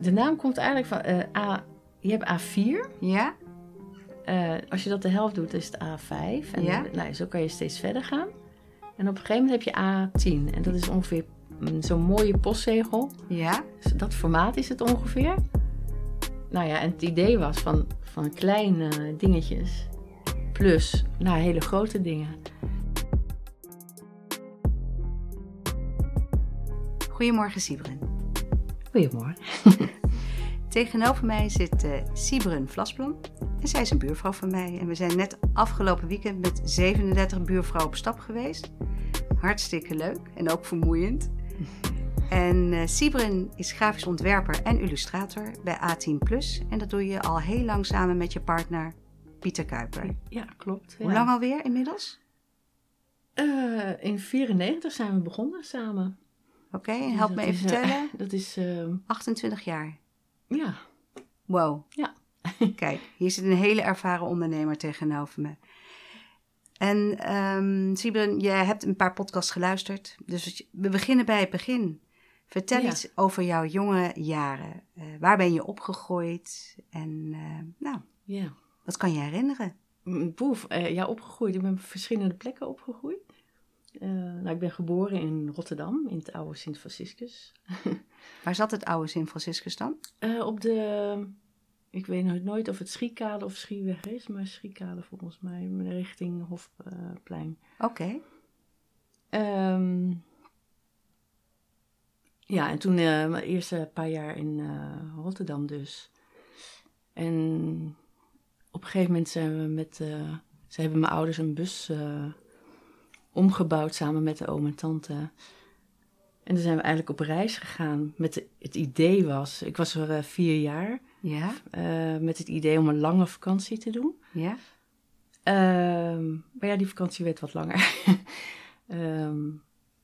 de naam komt eigenlijk van eh, A. Je hebt A4. Ja? Eh, als je dat de helft doet, is het A5. En Ja. nou, zo kan je steeds verder gaan. En op een gegeven moment heb je A10. En dat is ongeveer mm, zo'n mooie postzegel. Ja? Dus dat formaat is het ongeveer. Nou ja, en het idee was van, van kleine dingetjes plus naar hele grote dingen. Goedemorgen, Sibren. Goedemorgen. Tegenover mij zit eh Sibren Vlasblom. En zij is een buurvrouw van mij. En we zijn net afgelopen weekend met 37 buurvrouwen op stap geweest. Hartstikke leuk en ook vermoeiend. En eh Sibren is grafisch ontwerper en illustrator bij A10 Plus. En dat doe je al heel lang samen met je partner Pieter Kuiper. Ja, klopt. Hoe ja. lang alweer inmiddels? Eh, in 94 zijn we begonnen samen. Oké, en help me even is, eh, vertellen. dat is, eh, 28 jaar. ja. Wow. Ja. Kijk, hier zit een hele ervaren ondernemer tegenover me. En ehm Sibren, je hebt een paar podcasts geluisterd. Dus we beginnen bij het begin. Vertel Ja. iets over jouw jonge jaren. Eh, waar ben je opgegroeid? En eh, nou, ja. wat kan je herinneren? Mm, Boef, eh, ja, opgegroeid. Ik ben op verschillende plekken opgegroeid. Eh, nou, ik ben geboren in Rotterdam, in het oude Sint-Franciscus. Waar zat het oude Sint Franciscus dan? Eh, op de, ik weet nooit, of het Schiekade of Schieweg is, maar Schiekade volgens mij, richting Hofplein. Oké, Ehm, ja, en toen eh, mijn eerste paar jaar in Rotterdam dus. En op een gegeven moment zijn we met, ze hebben mijn ouders een bus omgebouwd samen met de oom en tante. En toen zijn we eigenlijk op reis gegaan met de- het idee was, ik was er eh, vier jaar, ja, eh, met het idee om een lange vakantie te doen. ja, Ehm, maar ja, die vakantie werd wat langer. Ehm,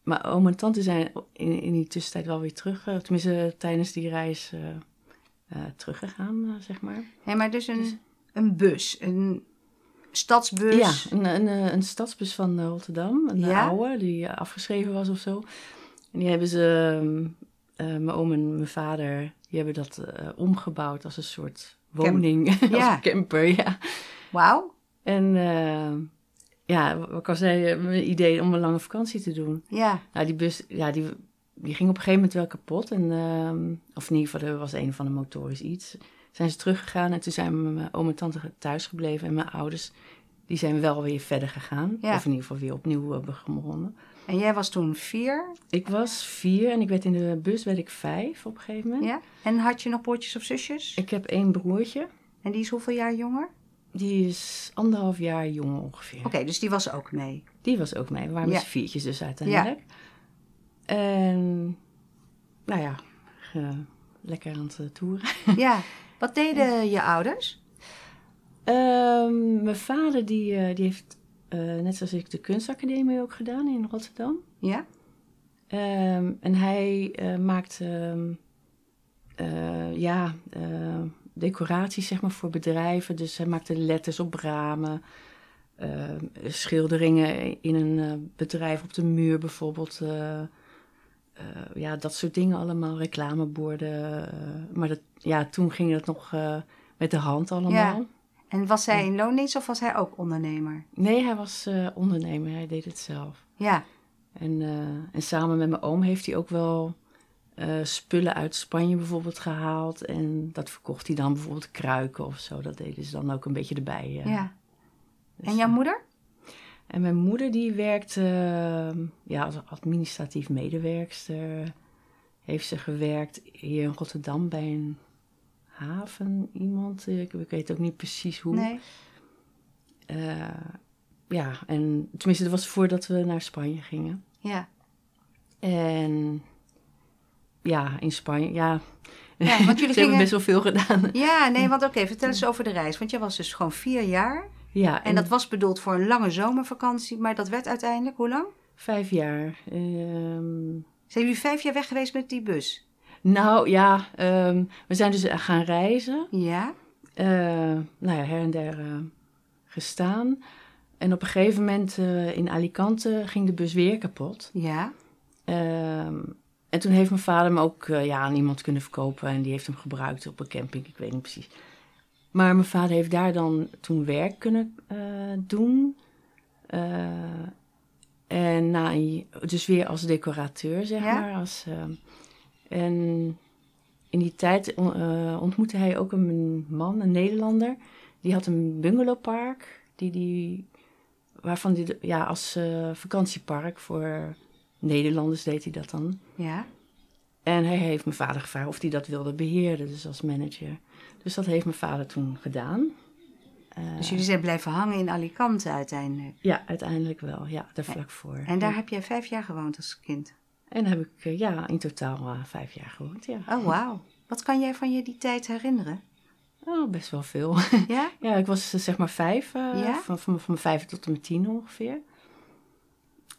maar oom en tante zijn in, in die tussentijd wel weer terug. eh, tenminste, tijdens die reis teruggegaan, zeg maar. Nee, maar dus een, Dus- een bus, een stadsbus. Ja, een, een, eh, een stadsbus van eh, Rotterdam. Een Ja? oude, die eh, afgeschreven was of zo. En die hebben ze, ehm, eh, mijn oom en mijn vader, die hebben dat eh, omgebouwd als een soort woning. Ja. als een camper, ja. Wauw, En eh, ja, wat ik al zei, eh, mijn idee om een lange vakantie te doen. ja, Nou, die bus, ja, die, die ging op een gegeven moment wel kapot. En, ehm, of in ieder geval, er was een van de motoren iets. Zijn ze teruggegaan en toen zijn mijn oom en tante thuis gebleven. En mijn ouders, die zijn wel weer verder gegaan. Ja. Of in ieder geval weer opnieuw eh, begonnen. En jij was toen vier, Ik was vier en ik werd in de bus werd ik vijf op een gegeven moment. ja? En had je nog broertjes of zusjes? Ik heb één broertje. En die is hoeveel jaar jonger? Die is anderhalf jaar jong ongeveer. Oké, dus die was ook mee. Die was ook mee. We waren Ja. met viertjes dus uiteindelijk. En nou ja, lekker aan het eh, toeren. Ja. Wat deden je ouders? Ehm, mijn vader die, eh, die heeft, eh, net zoals ik, de kunstacademie ook gedaan in Rotterdam. Ja? Ehm, en hij eh, maakt ehm, eh, ja, decoraties zeg maar, voor bedrijven. Dus hij maakte letters op ramen. schilderingen in een bedrijf op de muur bijvoorbeeld. Eh, ja, dat soort dingen allemaal. Reclameborden. eh, maar dat, ja, toen ging dat nog eh, met de hand allemaal. En was hij in loondienst of was hij ook ondernemer? Nee, hij was ondernemer. Hij deed het zelf. Ja. En, en samen met mijn oom heeft hij ook wel spullen uit Spanje bijvoorbeeld gehaald. En dat verkocht hij dan bijvoorbeeld kruiken of zo. Dat deden ze dan ook een beetje erbij. ja. Dus, En jouw eh, moeder? En mijn moeder die werkt eh, ja, als administratief medewerkster. Heeft ze gewerkt hier in Rotterdam bij een haven iemand. Ik, ik weet ook niet precies hoe. Nee. Eh, ja, en tenminste dat was voordat we naar Spanje gingen. Ja. En ja, in Spanje, ja. Ja, want jullie Ze hebben gingen- best wel veel gedaan. Ja, nee, want oké, vertel eens over de reis. Want jij was dus gewoon vier jaar. Ja, En dat was bedoeld voor een lange zomervakantie. Maar dat werd uiteindelijk, hoe lang? vijf jaar. Ehm, Zijn jullie vijf jaar weg geweest met die bus? nou ja, ehm, we zijn dus gaan reizen. Ja. Eh, nou ja, her en der eh, gestaan. En op een gegeven moment eh, in Alicante ging de bus weer kapot. Ja. Ehm, en toen heeft mijn vader hem ook ja, aan iemand kunnen verkopen. En die heeft hem gebruikt op een camping, ik weet niet precies. Maar mijn vader heeft daar dan toen werk kunnen eh, doen. Eh, en na een- dus weer als decorateur, zeg Ja? maar. Als, eh, en in die tijd on- ontmoette hij ook een man, een Nederlander. Die had een bungalowpark. Die, die, waarvan die, ja, als vakantiepark voor Nederlanders deed hij dat dan. Ja. En hij heeft mijn vader gevraagd of hij dat wilde beheren, dus als manager. Dus dat heeft mijn vader toen gedaan. Eh, Dus jullie zijn blijven hangen in Alicante uiteindelijk. Ja, uiteindelijk wel. Ja, daar vlak voor. En daar Ja. heb jij vijf jaar gewoond als kind. En daar heb ik eh, ja, in totaal vijf jaar gewoond. Ja. Oh, wauw. Wat kan jij van je die tijd herinneren? Oh, best wel veel. Ja? ja, ik was eh, zeg maar vijf, Ja? van, van, van mijn vijf tot en met tien ongeveer.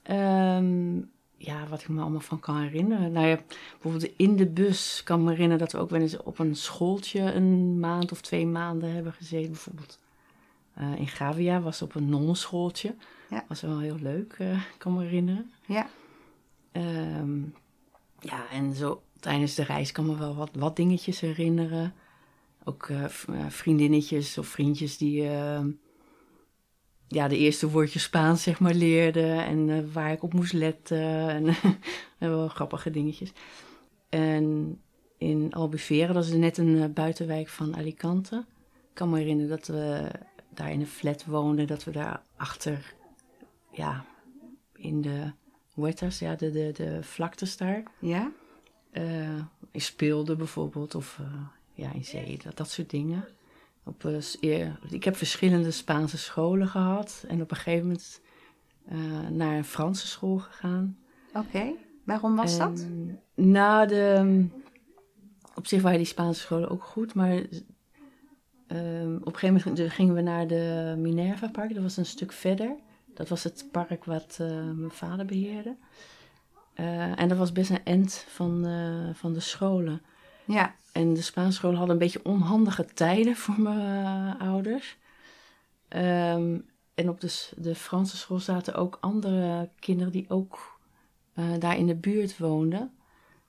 Ehm, ja, wat ik me allemaal van kan herinneren. Nou ja, bijvoorbeeld in de bus kan ik me herinneren dat we ook wel eens op een schooltje een maand of twee maanden hebben gezeten. Bijvoorbeeld eh, in Gavia was op een nonnenschooltje. Ja. Was wel heel leuk, eh, kan me herinneren. Ja. Ehm, ja, en zo tijdens de reis kan me wel wat, wat dingetjes herinneren. Ook eh, vriendinnetjes of vriendjes die ehm, ja, de eerste woordjes Spaans zeg maar leerden. En eh, waar ik op moest letten. En wel grappige dingetjes. En in Albufeira, dat is net een eh, buitenwijk van Alicante. Ik kan me herinneren dat we daar in een flat woonden. Dat we daar achter, ja, in de huertas, ja, de, de, de vlaktes daar. Ja? eh in speelde bijvoorbeeld, of ja, in zee, dat, dat soort dingen. Op, eh, ik heb verschillende Spaanse scholen gehad en op een gegeven moment eh, naar een Franse school gegaan. Oké. Waarom was dat? Na de, op zich waren die Spaanse scholen ook goed, maar ehm, op een gegeven moment gingen we naar de Minerva Park, dat was een stuk verder. Dat was het park wat eh, mijn vader beheerde. Eh, en dat was best een end van, eh, van de scholen. Ja. En de Spaanse scholen hadden een beetje onhandige tijden voor mijn eh, ouders. Ehm, en op de, de Franse school zaten ook andere kinderen die ook eh, daar in de buurt woonden.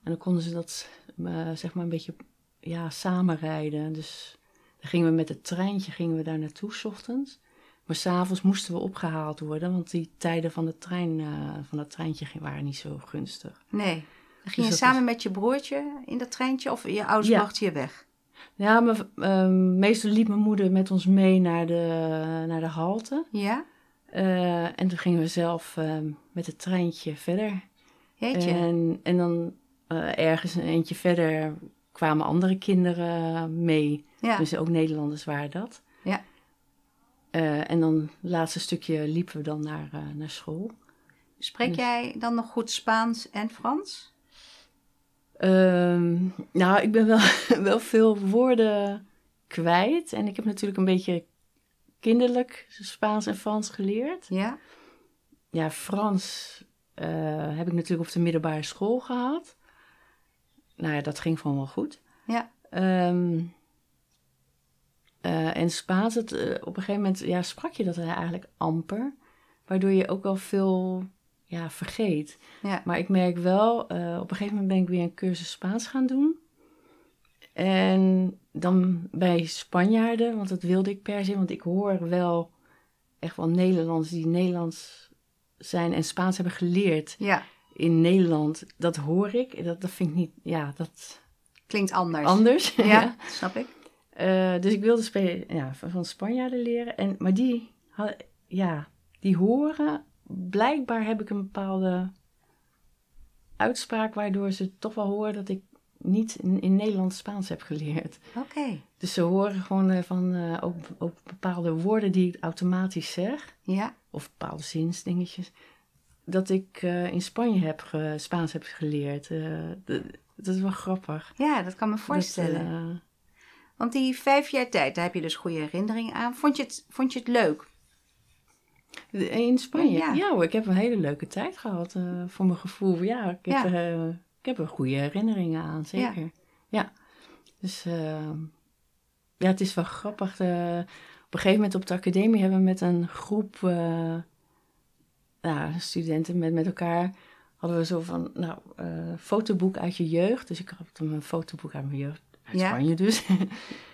En dan konden ze dat eh, zeg maar een beetje ja, samenrijden. Dus dan gingen we met het treintje gingen we daar naartoe, s ochtends. Maar s'avonds moesten we opgehaald worden, want die tijden van, de trein, van dat treintje waren niet zo gunstig. Nee. Dan ging Dus je samen met je broertje in dat treintje of je ouders Ja. brachten je weg? Ja, ehm, meestal liep mijn moeder met ons mee naar de, naar de halte. Ja? Eh, en toen gingen we zelf ehm, met het treintje verder. Jeetje. En, en dan eh, ergens een eentje verder kwamen andere kinderen mee. ja. Dus ook Nederlanders waren dat. Ja. Eh, en dan het laatste stukje liepen we dan naar, naar school. Spreek jij dan nog goed Spaans en Frans? Ehm, nou, ik ben wel, wel veel woorden kwijt. En ik heb natuurlijk een beetje kinderlijk Spaans en Frans geleerd. Ja? Ja, Frans eh, heb ik natuurlijk op de middelbare school gehad. Nou ja, dat ging gewoon wel goed. Ja. Ehm, eh, en Spaans, het, eh, op een gegeven moment ja, sprak je dat eigenlijk amper. Waardoor je ook wel veel ja, vergeet. Ja. Maar ik merk wel, eh, op een gegeven moment ben ik weer een cursus Spaans gaan doen. En dan bij Spanjaarden, want dat wilde ik per se. Want ik hoor wel echt wel Nederlanders die Nederlands zijn en Spaans hebben geleerd Ja. in Nederland. Dat hoor ik. Dat, dat vind ik niet, ja, dat Klinkt anders. anders. Ja, snap ik. Eh, dus ik wilde ja, van Spanjaarden leren. En, maar die, ja, die horen, blijkbaar heb ik een bepaalde uitspraak waardoor ze toch wel horen dat ik niet in, in Nederland Spaans heb geleerd. Oké. Dus ze horen gewoon eh, van eh, ook, ook bepaalde woorden die ik automatisch zeg, Ja. of bepaalde zinsdingetjes, dat ik eh, in Spanje heb ge- Spaans heb geleerd. Dat is wel grappig. ja, dat kan me voorstellen. Want die vijf jaar tijd, daar heb je dus goede herinneringen aan. Vond je het, vond je het leuk? In Spanje? Ja. Ja, hoor, ik heb een hele leuke tijd gehad. eh, voor mijn gevoel. Ja, ik heb, Ja. eh, ik heb er goede herinneringen aan, zeker. Ja. Dus eh, ja, het is wel grappig. op een gegeven moment op de academie hebben we met een groep nou, studenten met, met elkaar hadden we zo van, nou, fotoboek uit je jeugd. Dus ik had een fotoboek uit mijn jeugd, uit. Spanje dus.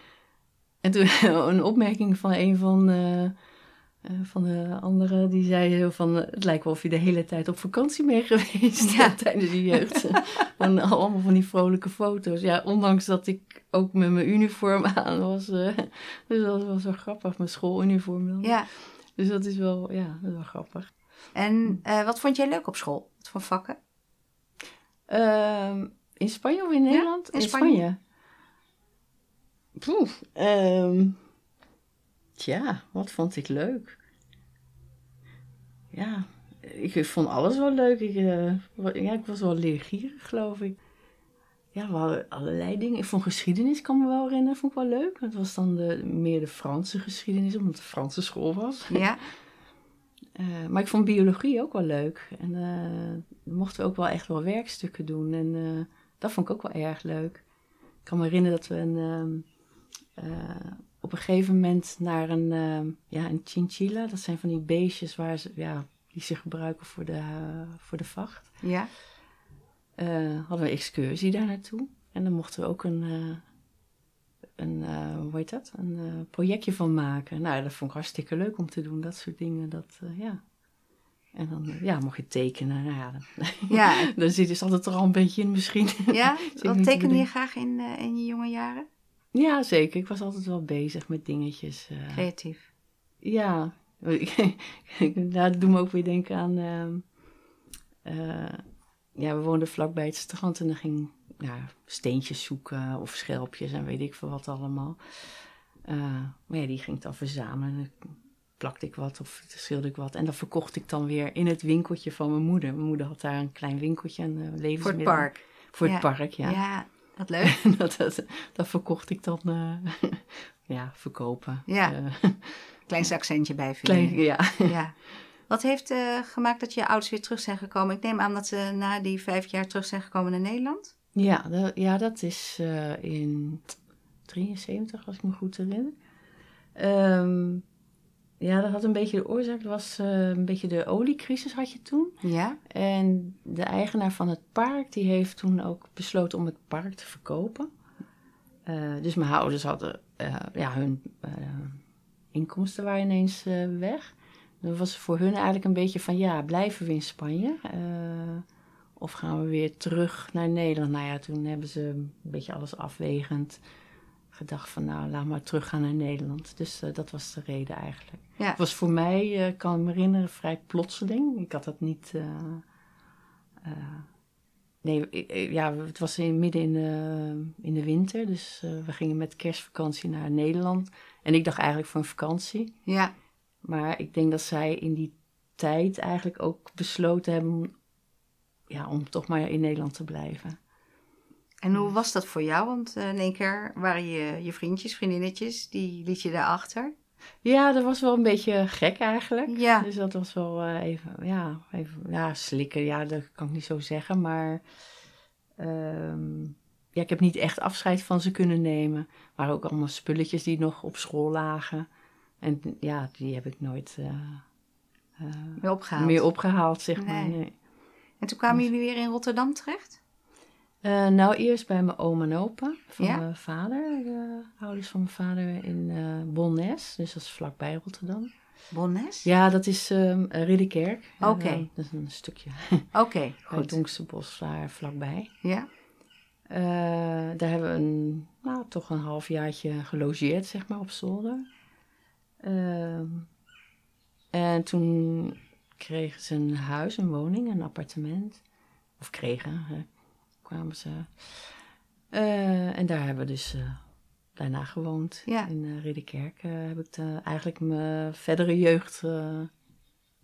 en toen een opmerking van een van, eh, van de anderen, die zei heel van, eh, het lijkt wel of je de hele tijd op vakantie bent geweest Ja. tijdens je jeugd. en allemaal van die vrolijke foto's. Ja, ondanks dat ik ook met mijn uniform aan was. eh, dus dat was wel grappig, mijn schooluniform dan. Ja. Dus dat is wel, ja, dat is wel grappig. En wat vond jij leuk op school? Wat voor vakken? Ehm, in Spanje of in Nederland? in Spanje. Poeh, ehm, tja, wat vond ik leuk? Ja, ik vond alles wel leuk. Ik, eh, ja, ik was wel leergierig, geloof ik. Ja, we hadden allerlei dingen. Ik vond geschiedenis, kan me wel herinneren, vond ik wel leuk. Het was dan de, meer de Franse geschiedenis, omdat het Franse school was. Ja. Eh, maar ik vond biologie ook wel leuk. En dan mochten we ook wel echt wel werkstukken doen. En dat vond ik ook wel erg leuk. Ik kan me herinneren dat we een, ehm, eh, op een gegeven moment naar een, ehm, ja, een chinchilla. Dat zijn van die beestjes waar ze, ja, die ze gebruiken voor de, eh, voor de vacht. Ja. Eh, hadden we excursie daar naartoe. En dan mochten we ook een, eh, een hoe heet dat? Een projectje van maken. Nou, dat vond ik hartstikke leuk om te doen, dat soort dingen. Dat, ja. En dan ja, mocht je tekenen. Nou ja, dan, Ja. dan zit dus altijd er al een beetje in misschien. Ja? Wat tekende je graag in, in je jonge jaren? Ja, zeker. Ik was altijd wel bezig met dingetjes. eh. Creatief. Ja, dat doet me ook weer denken aan. ehm, eh, ja, we woonden vlakbij het strand en dan ging ja, steentjes zoeken of schelpjes en weet ik veel wat allemaal. Eh, maar ja, die ging ik dan verzamelen. En dan plakte ik wat of schilde ik wat. En dat verkocht ik dan weer in het winkeltje van mijn moeder. Mijn moeder had daar een klein winkeltje en levensmiddelen. Voor het park. Voor Ja. het park, ja. Ja, wat leuk. dat, dat, dat verkocht ik dan, eh, ja, verkopen. Ja. Eh, Klein accentje bijvullen. klein, ja. Ja. Wat heeft eh, gemaakt dat je ouders weer terug zijn gekomen? Ik neem aan dat ze na die vijf jaar terug zijn gekomen naar Nederland. Ja, dat, ja, dat is in 73, als ik me goed herinner. Ehm, ja, dat had een beetje de oorzaak. Dat was eh, een beetje de oliecrisis had je toen. Ja. En de eigenaar van het park, die heeft toen ook besloten om het park te verkopen. Eh, dus mijn ouders hadden, eh, ja, hun inkomsten waren ineens weg. Dan was voor hun eigenlijk een beetje van, ja, blijven we in Spanje? Of gaan we weer terug naar Nederland? Nou ja, toen hebben ze een beetje alles afwegend gedacht van, nou, laat maar teruggaan naar Nederland. Dus eh, dat was de reden eigenlijk. Ja. Het was voor mij, eh, kan ik me herinneren, vrij plotseling. Ik had dat niet... eh, nee, ja, het was in, midden in de, in de winter. Dus we gingen met kerstvakantie naar Nederland. En ik dacht eigenlijk voor een vakantie. Ja. Maar ik denk dat zij in die tijd eigenlijk ook besloten hebben... Ja, om toch maar in Nederland te blijven. En hoe was dat voor jou? Want eh, in één keer waren je, je vriendjes, vriendinnetjes, die liet je daarachter. Ja, dat was wel een beetje gek eigenlijk. Ja. Dus dat was wel eh, even, ja, even, ja, slikken. Ja, dat kan ik niet zo zeggen. Maar ehm, ja, ik heb niet echt afscheid van ze kunnen nemen. Waren ook allemaal spulletjes die nog op school lagen. En ja, die heb ik nooit eh, Weer opgehaald. meer opgehaald, zeg maar. Nee. Nee. En toen kwamen jullie weer in Rotterdam terecht? Eh, nou, eerst bij mijn oom en opa van Ja? mijn vader. De ouders van mijn vader in eh Bonnes. Dus dat is vlakbij Rotterdam. Bonnes? Ja, dat is ehm Ridderkerk. Ja, Oké. eh, dat is een stukje. Oké, het goed. Donkse Bos daar vlakbij. Ja. Eh, daar hebben we een, nou, toch een halfjaartje gelogeerd, zeg maar, op zolder. Ehm, en toen kregen ze een huis, een woning, een appartement. Of kregen, eh, kwamen ze. Eh, en daar hebben we dus eh, daarna gewoond. Ja. In uh, Ridderkerk eh, heb ik de- eigenlijk mijn verdere jeugd eh,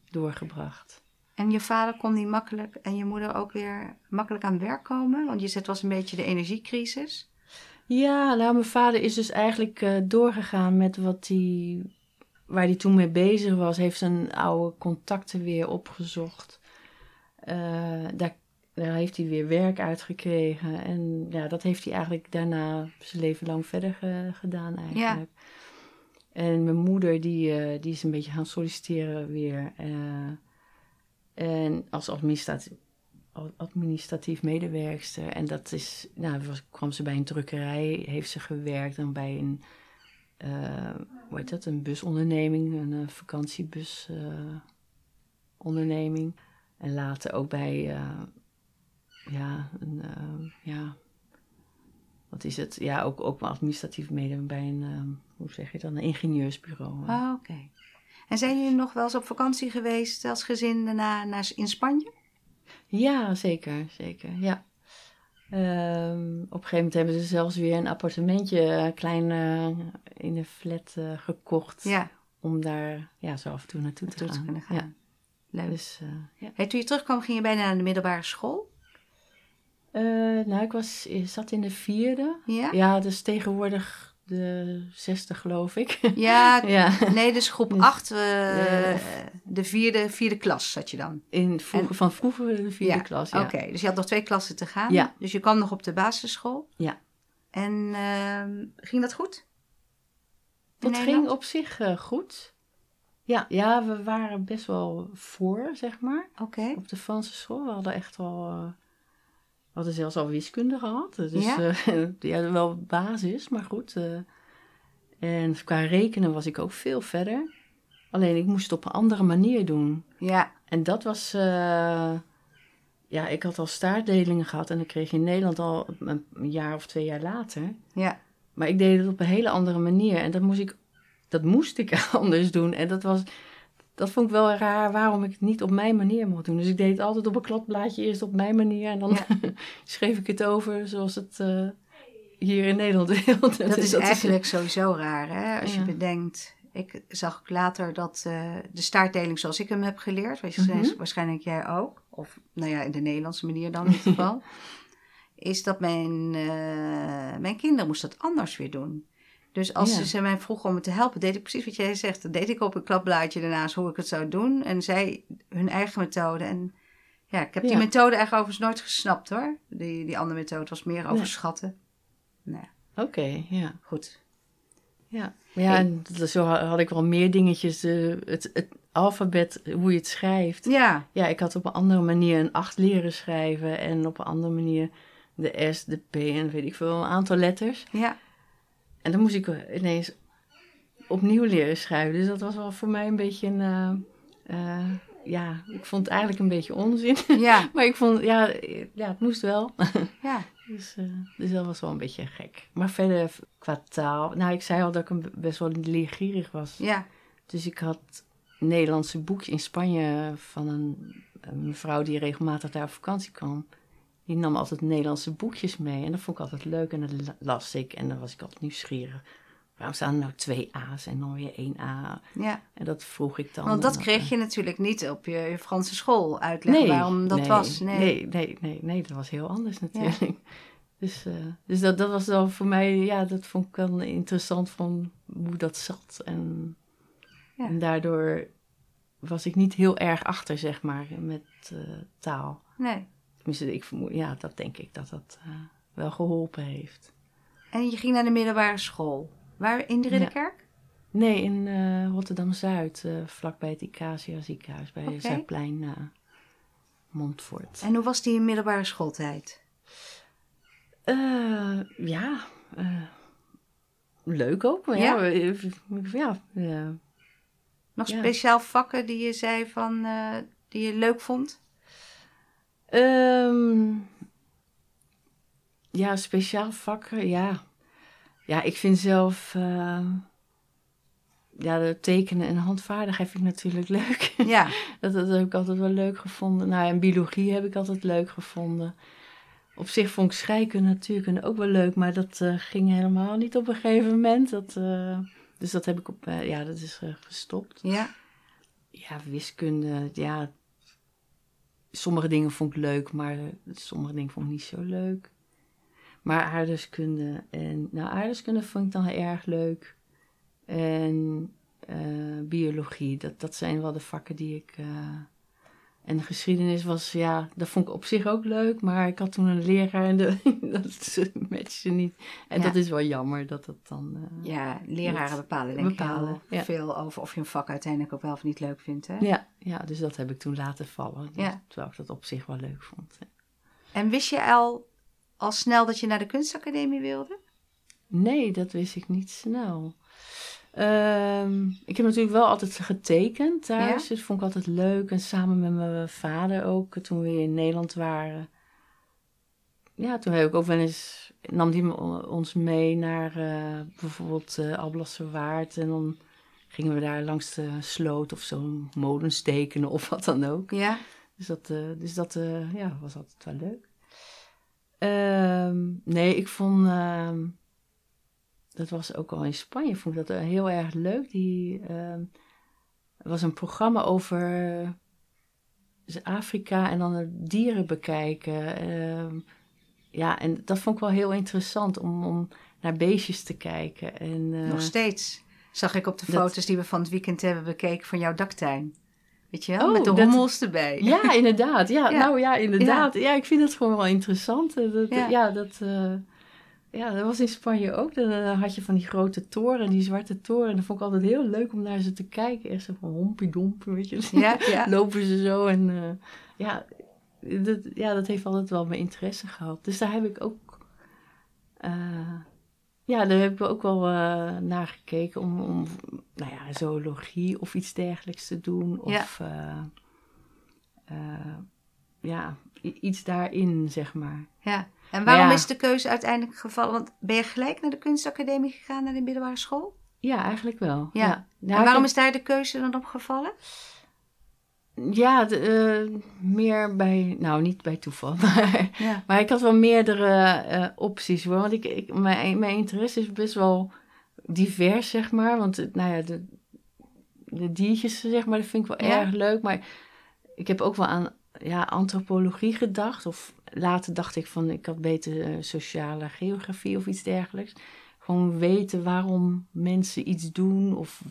doorgebracht. En je vader kon niet makkelijk en je moeder ook weer makkelijk aan het werk komen? Want je het was een beetje de energiecrisis. Ja, nou, mijn vader is dus eigenlijk eh, doorgegaan met wat hij, waar hij toen mee bezig was. Heeft zijn oude contacten weer opgezocht. Eh, daar, daar heeft hij weer werk uitgekregen. En ja, dat heeft hij eigenlijk daarna zijn leven lang verder ge- gedaan eigenlijk. En mijn moeder, die, eh, die is een beetje gaan solliciteren weer. eh, en als administratief, administratief medewerkster. En dat is, nou, was, kwam ze bij een drukkerij, heeft ze gewerkt en bij een, uh, hoe heet dat, een busonderneming, een vakantiebusonderneming. en later ook bij, ja, een, ja, wat is het? Ja, ook, ook administratief medewerker bij een, hoe zeg je dan, een ingenieursbureau. Oh, oké. En zijn jullie nog wel eens op vakantie geweest als gezin daarna naar, in Spanje? Ja, zeker, zeker, ja. Um, op een gegeven moment hebben ze zelfs weer een appartementje, klein, uh, in een flat uh, gekocht. Ja. Om daar ja, zo af en toe naartoe te, gaan. te kunnen gaan. Ja. Leuk. Dus, uh, ja. Hey, toen je terugkwam, ging je bijna naar de middelbare school? Nou, ik was, zat in de vierde. Ja? Ja, dus tegenwoordig de zesde, geloof ik. Ja, ja. nee, dus groep acht, uh, de vierde, vierde klas zat je dan. In vroeger, van vroeger de vierde ja, klas, ja. Oké, dus je had nog twee klassen te gaan. Ja. Dus je kwam nog op de basisschool. Ja. En uh, ging dat goed? Dat ging op zich goed. Ja, ja, we waren best wel voor, zeg maar. Oké. Op de Franse school. We hadden echt wel we hadden zelfs al wiskunde gehad. Dus Ja? eh, ja, wel basis, maar goed. eh. en qua rekenen was ik ook veel verder. Alleen ik moest het op een andere manier doen. Ja, En dat was... eh, ja, ik had al staartdelingen gehad en dat kreeg je in Nederland al een, een jaar of twee jaar later. ja, Maar ik deed het op een hele andere manier. En dat moest ik, dat moest ik anders doen. En dat was... Dat vond ik wel raar waarom ik het niet op mijn manier mocht doen. Dus ik deed het altijd op een kladblaadje eerst op mijn manier. En dan Ja. schreef ik het over zoals het eh, hier in Nederland wilde. dat is eigenlijk sowieso raar, hè? Als je bedenkt... Ik zag ook later dat eh, de staartdeling zoals ik hem heb geleerd... weet je, Mhm. waarschijnlijk jij ook... of nou ja, in de Nederlandse manier dan in ieder geval... is dat mijn, eh, mijn kinderen moesten dat anders weer doen. Dus als Ja. ze, mij vroegen om me te helpen... deed ik precies wat jij zegt. Dat deed ik op een klapblaadje daarnaast hoe ik het zou doen. En zij hun eigen methode. En ja, ik heb die methode eigenlijk overigens nooit gesnapt hoor. Die, die andere methode was meer overschatten. Nou, Oké, ja. goed. Ja, ja en zo ha- had ik wel meer dingetjes. het, het alfabet, hoe je het schrijft. Ja, Ja, ik had op een andere manier een acht leren schrijven. En op een andere manier de S, de P en weet ik veel, een aantal letters. ja. En dan moest ik ineens opnieuw leren schrijven. Dus dat was wel voor mij een beetje een... eh, eh, ja, ik vond het eigenlijk een beetje onzin. Ja, maar ik vond, ja, ja het moest wel. ja. dus, eh, dus dat was wel een beetje gek. Maar verder qua taal... Nou, ik zei al dat ik een best wel leergierig was. Ja, Dus ik had Nederlandse boekjes in Spanje van een, een mevrouw die regelmatig daar op vakantie kwam. Die nam altijd Nederlandse boekjes mee en dat vond ik altijd leuk en dat la- las ik en dan was ik altijd nieuwsgierig. Waarom staan er nou twee A's en dan weer één A? ja. En dat vroeg ik dan. Want dat kreeg eh, je natuurlijk niet op je, je Franse school uitleggen nee, waarom dat nee, was. Nee. Nee. nee, nee, nee, dat was heel anders natuurlijk. Dus, eh, dus dat, dat was dan voor mij, ja, dat vond ik dan interessant van hoe dat zat. En, Ja. en daardoor was ik niet heel erg achter, zeg maar, met eh, taal. nee. Tenminste, ik vermoed, ja, dat denk ik dat dat eh, wel geholpen heeft. En je ging naar de middelbare school. Waar? In de Ridderkerk? Nee, in eh, Rotterdam-Zuid, eh, vlakbij het Icacia ziekenhuis, bij Oké. Zuidplein, Montfort. En hoe was die middelbare schooltijd? Eh, ja, leuk ook. Ja? ja, ja, eh, Nog Ja. speciaal vakken die je zei van, die je leuk vond? Ehm, ja, speciaal vakken, ja. Ja, ik vind zelf... eh, ja, de tekenen en handvaardigheid vind ik natuurlijk leuk. Ja, dat, dat heb ik altijd wel leuk gevonden. Nou, en biologie heb ik altijd leuk gevonden. Op zich vond ik scheikunde natuurlijk ook wel leuk, maar dat eh, ging helemaal niet op een gegeven moment. Dat, eh, dus dat heb ik op, ja, dat is gestopt. ja, Ja, wiskunde, ja. Sommige dingen vond ik leuk, maar eh, sommige dingen vond ik niet zo leuk. Maar aardrijkskunde en, nou, aardrijkskunde vond ik dan heel erg leuk. En eh, biologie, dat, dat zijn wel de vakken die ik. eh, En de geschiedenis was, ja, dat vond ik op zich ook leuk. Maar ik had toen een leraar en de, dat matchte niet. En Ja. dat is wel jammer dat dat dan... eh, Ja, leraren bepalen denk bepalen, ik heel ja. veel over of je een vak uiteindelijk ook wel of niet leuk vindt. Hè? ja, ja, dus dat heb ik toen laten vallen. Dus- Ja. Terwijl ik dat op zich wel leuk vond. En wist je al, al snel dat je naar de kunstacademie wilde? Nee, dat wist ik niet snel. Ehm, ik heb natuurlijk wel altijd getekend thuis. Dat vond ik altijd leuk. En samen met mijn vader ook, toen we in Nederland waren. Ja, toen heb ik ook wel eens... nam die me- ons mee naar eh, bijvoorbeeld eh Alblasserwaard. En dan gingen we daar langs de sloot of zo'n molen tekenen of wat dan ook. Ja. Dus dat, eh, dus dat ja, was altijd wel leuk. Ehm, nee, ik vond... dat was ook al in Spanje, vond ik dat eh, heel erg leuk. Die, ehm, was een programma over eh, Afrika en dan de dieren bekijken. Ehm, ja, en dat vond ik wel heel interessant om, om naar beestjes te kijken. En, eh, Nog steeds. Zag ik op de dat- foto's die we van het weekend hebben bekeken van jouw daktuin. Weet je wel? Oh, Met de dat- hommels erbij. Ja, inderdaad. Ja, Ja. nou ja, inderdaad. Ja. ik vind het gewoon wel interessant. Dat, Ja. ja. dat, ja, dat was in Spanje ook. Dan eh, had je van die grote toren, die zwarte toren. En dat vond ik altijd heel leuk om naar ze te kijken. Echt zo van hompiedompen, weet je. Ja, ja. Lopen ze zo en eh, ja, dat, ja, dat heeft altijd wel mijn interesse gehad. Dus daar heb ik ook... eh, ja, daar heb ik ook wel naar gekeken om, om nou ja, zoologie of iets dergelijks te doen. Ja. Of ja, i- iets daarin, zeg maar. Ja. En waarom ja. is de keuze uiteindelijk gevallen? Want ben je gelijk naar de kunstacademie gegaan, naar de middelbare school? Ja, eigenlijk wel. Ja. Ja, Nou, en waarom is daar de keuze dan op gevallen? Ja, de, eh, meer bij... Nou, niet bij toeval, maar... Ja. Maar ik had wel meerdere eh, opties hoor. Want ik, ik, mijn, mijn interesse is best wel divers, zeg maar. Want nou ja, de, de diertjes, zeg maar, dat vind ik wel erg leuk. Maar ik heb ook wel aan ja, antropologie gedacht. Of later dacht ik van, ik had beter eh, sociale geografie of iets dergelijks. Gewoon weten waarom mensen iets doen of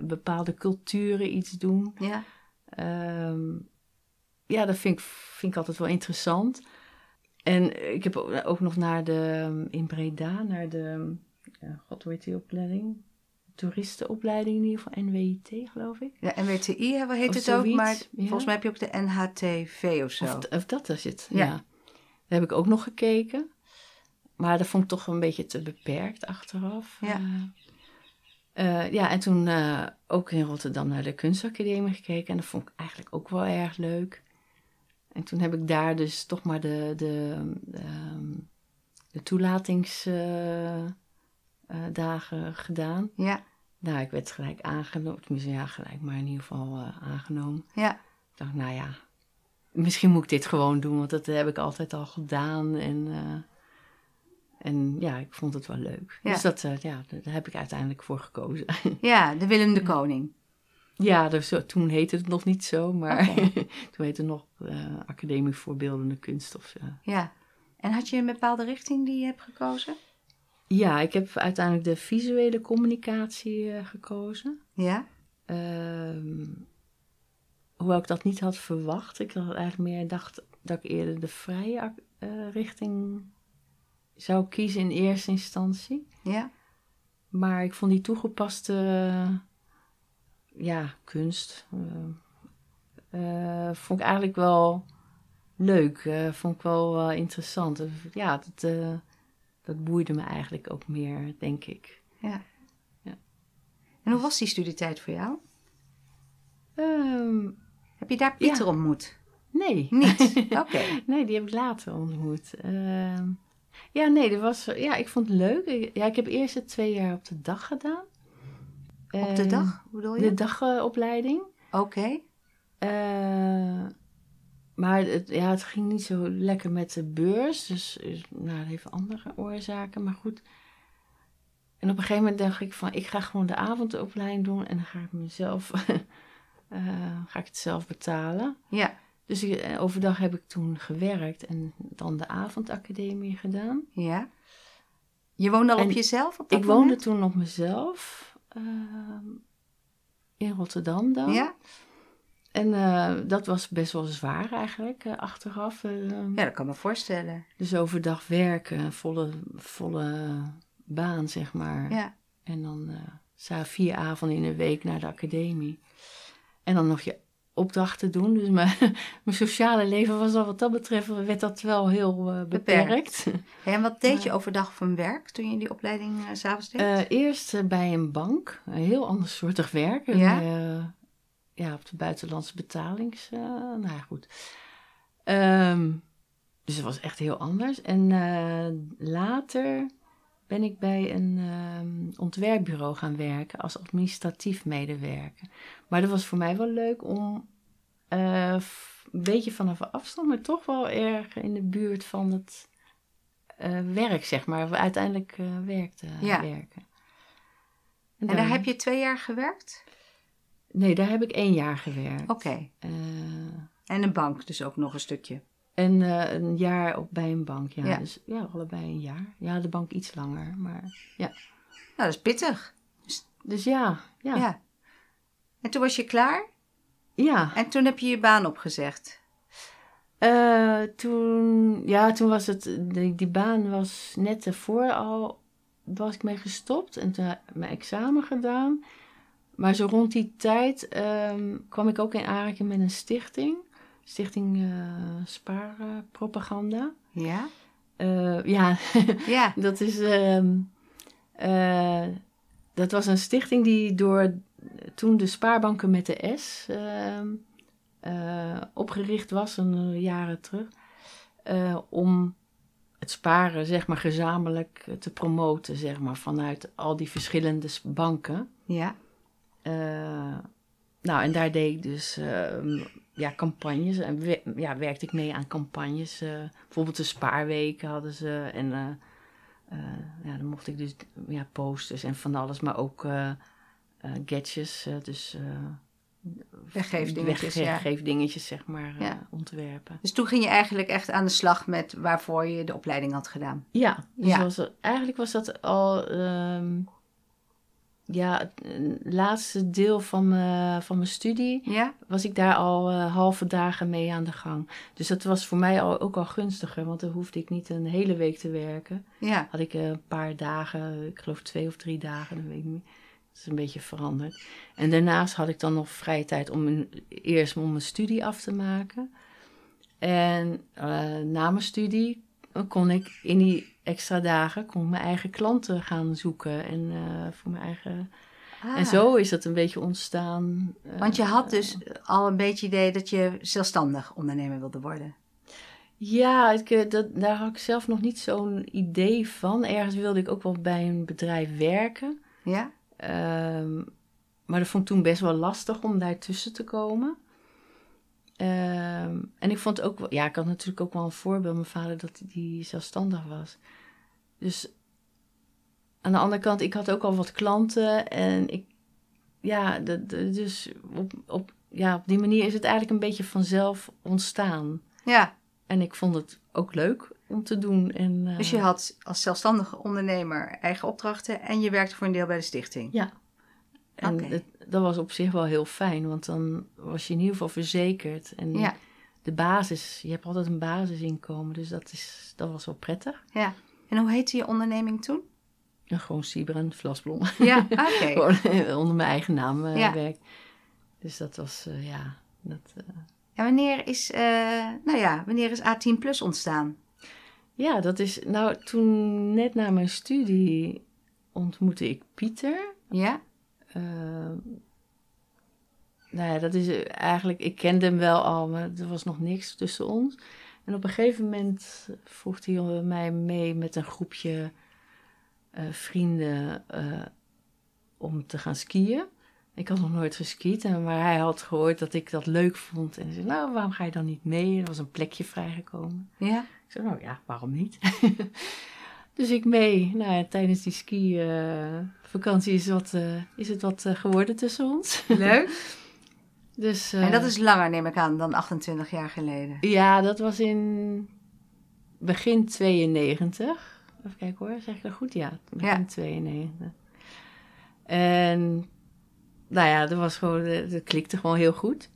bepaalde culturen iets doen. Ja. Ehm, ja, dat vind ik, vind ik altijd wel interessant. En ik heb ook, ook nog naar de, in Breda, naar de, ja, god hoe heet die opleiding? Toeristenopleiding in ieder geval, NWIT geloof ik. Ja, NWTI heet Of het ook, maar ja. volgens mij heb je ook de NHTV of zo. Of, of dat is het, Ja. ja. Daar heb ik ook nog gekeken. Maar dat vond ik toch een beetje te beperkt achteraf. Ja. Eh, eh, ja, en toen eh, ook in Rotterdam naar de kunstacademie gekeken. En dat vond ik eigenlijk ook wel erg leuk. En toen heb ik daar dus toch maar de, de, ehm, de toelatingsdagen gedaan. Ja, Nou, ik werd gelijk aangenomen. Tenminste, ja, gelijk, maar in ieder geval eh, aangenomen. ja. Ik dacht, nou ja, misschien moet ik dit gewoon doen, want dat heb ik altijd al gedaan. En, eh, en ja, ik vond het wel leuk. Ja. Dus dat, eh, ja, daar heb ik uiteindelijk voor gekozen. ja, de Willem de Koning. ja, dus, toen heette het nog niet zo, maar toen heette het nog eh, Academie voor Beeldende Kunst of zo. Ja. En had je een bepaalde richting die je hebt gekozen? Ja, ik heb uiteindelijk de visuele communicatie eh, gekozen. Ja. Ehm, hoewel ik dat niet had verwacht. Ik had eigenlijk meer dacht dat ik eerder de vrije eh, richting zou kiezen in eerste instantie. Ja. Maar ik vond die toegepaste ja, kunst eh, vond ik eigenlijk wel leuk. vond ik wel interessant. Ja, dat, dat boeide me eigenlijk ook meer, denk ik. ja. Ja. En hoe was die studietijd voor jou? Ehm, Heb je daar Pieter Ja. ontmoet? nee. Niet? Oké. Nee, die heb ik later ontmoet. Ehm, ja, nee, dat was, ja, ik vond het leuk. Ik- Ja, ik heb eerst het twee jaar op de dag gedaan. Op de En dag, hoe bedoel je? De dagopleiding. Oké. Eh, maar het, ja, het ging niet zo lekker met de beurs. Dus dus, nou, dat heeft andere oorzaken, maar goed. En op een gegeven moment dacht ik van, ik ga gewoon de avondopleiding doen en dan ga ik mezelf, eh, ga ik het zelf betalen. Ja. Dus ik- eh, overdag heb ik toen gewerkt en dan de avondacademie gedaan. Ja. Je woonde al op jezelf op dat ik woonde toen op mezelf ehm, in Rotterdam dan. Ja. En eh, dat was best wel zwaar eigenlijk, eh, achteraf. eh. Ja, dat kan me voorstellen. Dus overdag werken, volle, volle baan, zeg maar. Ja. En dan zou vier avonden in de week naar de academie. En dan nog je opdrachten doen. Dus mijn, mijn sociale leven was al wat dat betreft, werd dat wel heel beperkt. Hey, en wat deed je overdag van werk toen je die opleiding s'avonds deed? Eerst bij een bank, een heel ander soortig werk. Ja? Ja, op de buitenlandse betalings. eh, nou ja, goed. Ehm, dus het was echt heel anders. En eh, later ben ik bij een ehm, ontwerpbureau gaan werken als administratief medewerker. Maar dat was voor mij wel leuk om eh, een beetje vanaf afstand, maar toch wel erg in de buurt van het werk, zeg maar, we uiteindelijk werkte, Ja. werken. en daar heb je twee jaar gewerkt? Nee, daar heb ik één jaar gewerkt. Oké. Eh, En een bank dus ook nog een stukje. en eh, een jaar op, bij een bank, ja. Ja. Dus ja, allebei een jaar. Ja, de bank iets langer, maar... Nou, dat is pittig. Dus ja, ja. Ja. ja. En toen was je klaar? En toen heb je je baan opgezegd? Eh, toen, ja, toen was het... Die, die baan was net ervoor al... Was ik mee gestopt en toen heb ik mijn examen gedaan. Maar zo rond die tijd ehm, kwam ik ook in aanraking met een stichting. Stichting eh Spaarpropaganda. Ja? Eh, ja, Ja. Dat is. ehm, eh, dat was een stichting die door toen de spaarbanken met de S ehm, eh, opgericht was, een jaren terug. om het sparen, zeg maar, gezamenlijk te promoten, zeg maar, vanuit al die verschillende banken. Ja. Eh, nou, en daar deed ik dus ehm, ja, campagnes. En we- ja, werkte ik mee aan campagnes. eh, bijvoorbeeld de spaarweken hadden ze. En eh, ja, dan mocht ik dus ja, posters en van alles. Maar ook gadgets. dus eh, Weggeefdingetjes, ja. weggeefdingetjes, zeg maar, Ja. ontwerpen. Dus toen ging je eigenlijk echt aan de slag met waarvoor je de opleiding had gedaan. Ja, dus Ja. Was, eigenlijk was dat al ehm, ja, het laatste deel van mijn, van mijn studie. Ja? was ik daar al eh, halve dagen mee aan de gang. Dus dat was voor mij al, ook al gunstiger, want dan hoefde ik niet een hele week te werken. Ja. Had ik eh, een paar dagen, ik geloof twee of drie dagen, dat weet ik niet. Dat is een beetje veranderd. En daarnaast had ik dan nog vrije tijd om eerst om mijn studie af te maken. En eh, na mijn studie eh, kon ik in die extra dagen kon mijn eigen klanten gaan zoeken en eh, voor mijn eigen Ah. en zo is dat een beetje ontstaan. eh, Want je had dus al een beetje idee dat je zelfstandig ondernemer wilde worden. Ja, ik, eh, dat, daar had ik zelf nog niet zo'n idee van. Ergens wilde ik ook wel bij een bedrijf werken. Ja? Ehm, maar dat vond ik toen best wel lastig om daar tussen te komen. Ehm, en ik vond ook, ja, ik had natuurlijk ook wel een voorbeeld, mijn vader, dat die zelfstandig was. Dus aan de andere kant, ik had ook al wat klanten en ik, ja, de, de- dus op, op, ja, op die manier is het eigenlijk een beetje vanzelf ontstaan. Ja. En ik vond het ook leuk om te doen. En, eh, Dus je had als zelfstandige ondernemer eigen opdrachten en je werkte voor een deel bij de stichting. Ja. En het- dat was op zich wel heel fijn, want dan was je in ieder geval verzekerd. En Ja. de basis, je hebt altijd een basisinkomen, dus dat, is, dat was wel prettig. ja. En hoe heette je onderneming toen? En gewoon Sieber en Vlasblom. Ja, oké. gewoon onder mijn eigen naam eh, Ja. werk. Dus dat was, eh, ja, dat, eh, En wanneer is, eh, nou ja, wanneer is A10 Plus ontstaan? ja, dat is, nou, toen net na mijn studie ontmoette ik Pieter. Ja? Eh, nou ja, dat is eh, eigenlijk, ik kende hem wel al, maar er was nog niks tussen ons. En op een gegeven moment vroeg hij mij mee met een groepje eh, vrienden eh, om te gaan skiën. Ik had nog nooit geskiet, maar hij had gehoord dat ik dat leuk vond. En hij zei, nou, waarom ga je dan niet mee? Er was een plekje vrijgekomen. Ja? Ik zei, nou ja, waarom niet? dus ik mee. Nou ja, tijdens die ski-vakantie is, wat, eh, is het wat eh, geworden tussen ons. Leuk. dus, eh, En dat is langer, neem ik aan, dan 28 jaar geleden. Ja, dat was in begin 92. Even kijken hoor, zeg ik dat goed? Ja, begin Ja. 92. En nou ja, dat was gewoon, eh, dat klikte gewoon heel goed.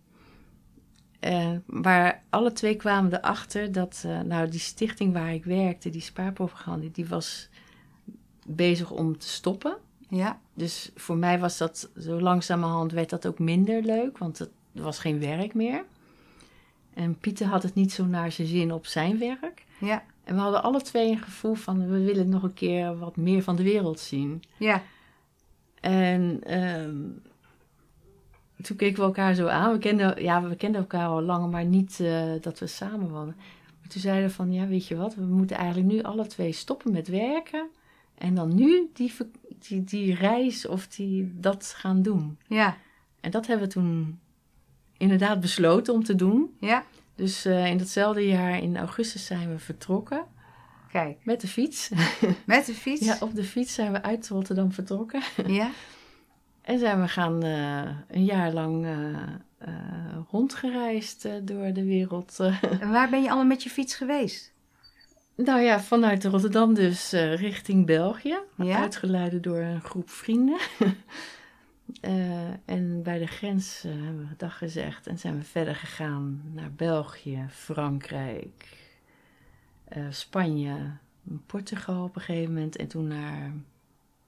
Uh, maar alle twee kwamen erachter dat, uh, nou, die stichting waar ik werkte, die spaarpropaganda, die was bezig om te stoppen. Ja. Dus voor mij was dat zo langzamerhand werd dat ook minder leuk, want het was geen werk meer. En Pieter had het niet zo naar zijn zin op zijn werk. Ja. En we hadden alle twee een gevoel van we willen nog een keer wat meer van de wereld zien. Ja. En um, toen keken we elkaar zo aan. We kenden, ja, we kenden elkaar al lang, maar niet uh, dat we samen waren. Maar toen zeiden we van, ja, weet je wat, we moeten eigenlijk nu alle twee stoppen met werken. En dan nu die, die, die reis of die, dat gaan doen. Ja. En dat hebben we toen inderdaad besloten om te doen. Ja. Dus uh, in datzelfde jaar, in augustus, zijn we vertrokken. Kijk. Met de fiets. Met de fiets? ja, op de fiets zijn we uit Rotterdam vertrokken. Ja. En zijn we gaan uh, een jaar lang uh, uh, rondgereisd door de wereld. en waar ben je allemaal met je fiets geweest? Nou ja, vanuit Rotterdam dus richting België. Ja? Uitgeleid door een groep vrienden. en bij de grens hebben we dag gezegd. En zijn we verder gegaan naar België, Frankrijk, Spanje, Portugal op een gegeven moment. En toen naar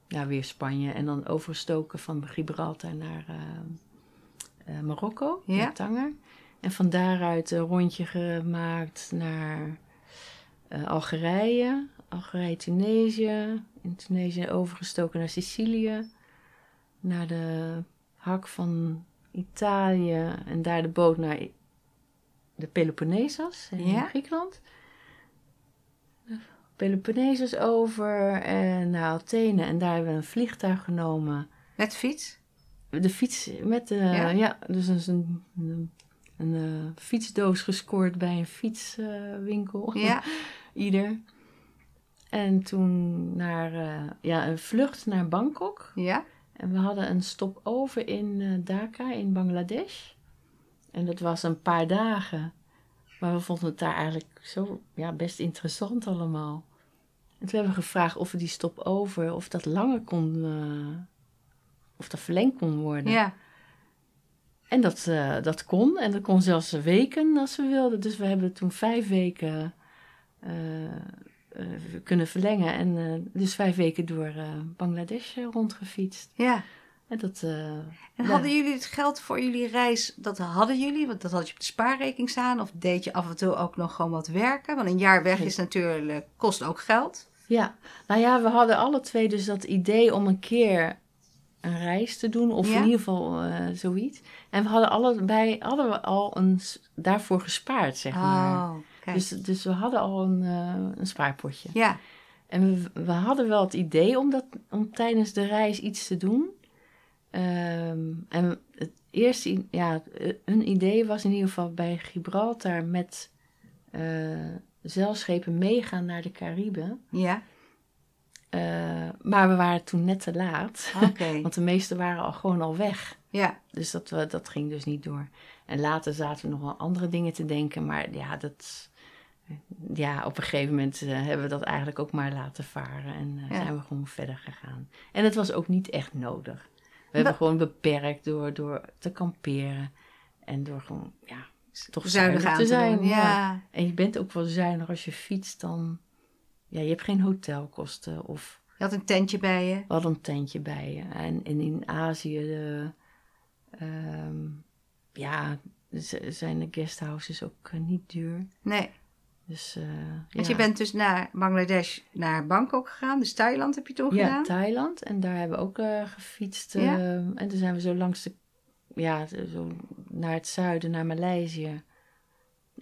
ja, weer Spanje. En dan overgestoken van Gibraltar naar uh, uh, Marokko, ja. naar Tanger. En van daaruit een rondje gemaakt naar uh, Algerije, Algerije, Tunesië. In Tunesië overgestoken naar Sicilië. Naar de hak van Italië. En daar de boot naar de Peloponnesos in ja. Griekenland. Peloponnesos over en naar Athene. En daar hebben we een vliegtuig genomen. Met fiets? De fiets met de, ja, ja dus een, een, een, een fietsdoos gescoord bij een fietswinkel. Uh, ja. Ieder. En toen naar, uh, ja, een vlucht naar Bangkok. Ja. En we hadden een stop over in Dhaka in Bangladesh. En dat was een paar dagen. Maar we vonden het daar eigenlijk zo ja, best interessant allemaal. En toen hebben we gevraagd of we die stop over, of dat langer kon, uh, of dat verlengd kon worden. Ja. En dat, uh, dat kon. En dat kon zelfs weken als we wilden. Dus we hebben toen vijf weken uh, kunnen verlengen. En dus vijf weken door Bangladesh rondgefietst. Ja. En, dat, en hadden jullie het geld voor jullie reis, dat hadden jullie, want dat had je op de spaarrekening staan? Of deed je af en toe ook nog gewoon wat werken? Want een jaar weg is natuurlijk, kost ook geld. Ja, nou ja, we hadden alle twee dus dat idee om een keer een reis te doen, of Ja. in ieder geval eh, zoiets. En we hadden allebei hadden we al een, daarvoor gespaard, zeg maar. Oh, kijk. Dus, dus we hadden al een, eh, een spaarpotje. ja, En we, we hadden wel het idee om, dat, om tijdens de reis iets te doen. Ehm, en het eerste, ja, een idee was in ieder geval bij Gibraltar met eh, zeilschepen meegaan naar de Cariben. ja, Eh, maar we waren toen net te laat, oké. want de meesten waren al gewoon al weg. Ja, Dus dat, we, dat ging dus niet door. En later zaten we nog wel andere dingen te denken, maar ja, dat, ja op een gegeven moment eh, hebben we dat eigenlijk ook maar laten varen en eh, Ja. zijn we gewoon verder gegaan. En het was ook niet echt nodig. We hebben gewoon beperkt door, door te kamperen en door gewoon, ja, toch zuinig zuinig aan te zijn. doen. Ja, En je bent ook wel zuinig als je fietst, dan, ja, je hebt geen hotelkosten of je had een tentje bij je. we hadden een tentje bij je. En, en in Azië, de, ehm, ja, zijn de guesthouses ook eh, niet duur. Nee, Dus, eh want ja. je bent dus naar Bangladesh, naar Bangkok gegaan. Dus Thailand heb je toen Ja, gedaan. Thailand. En daar hebben we ook eh, gefietst. Ja. eh, en toen zijn we zo langs de, ja, zo naar het zuiden, naar Maleisië,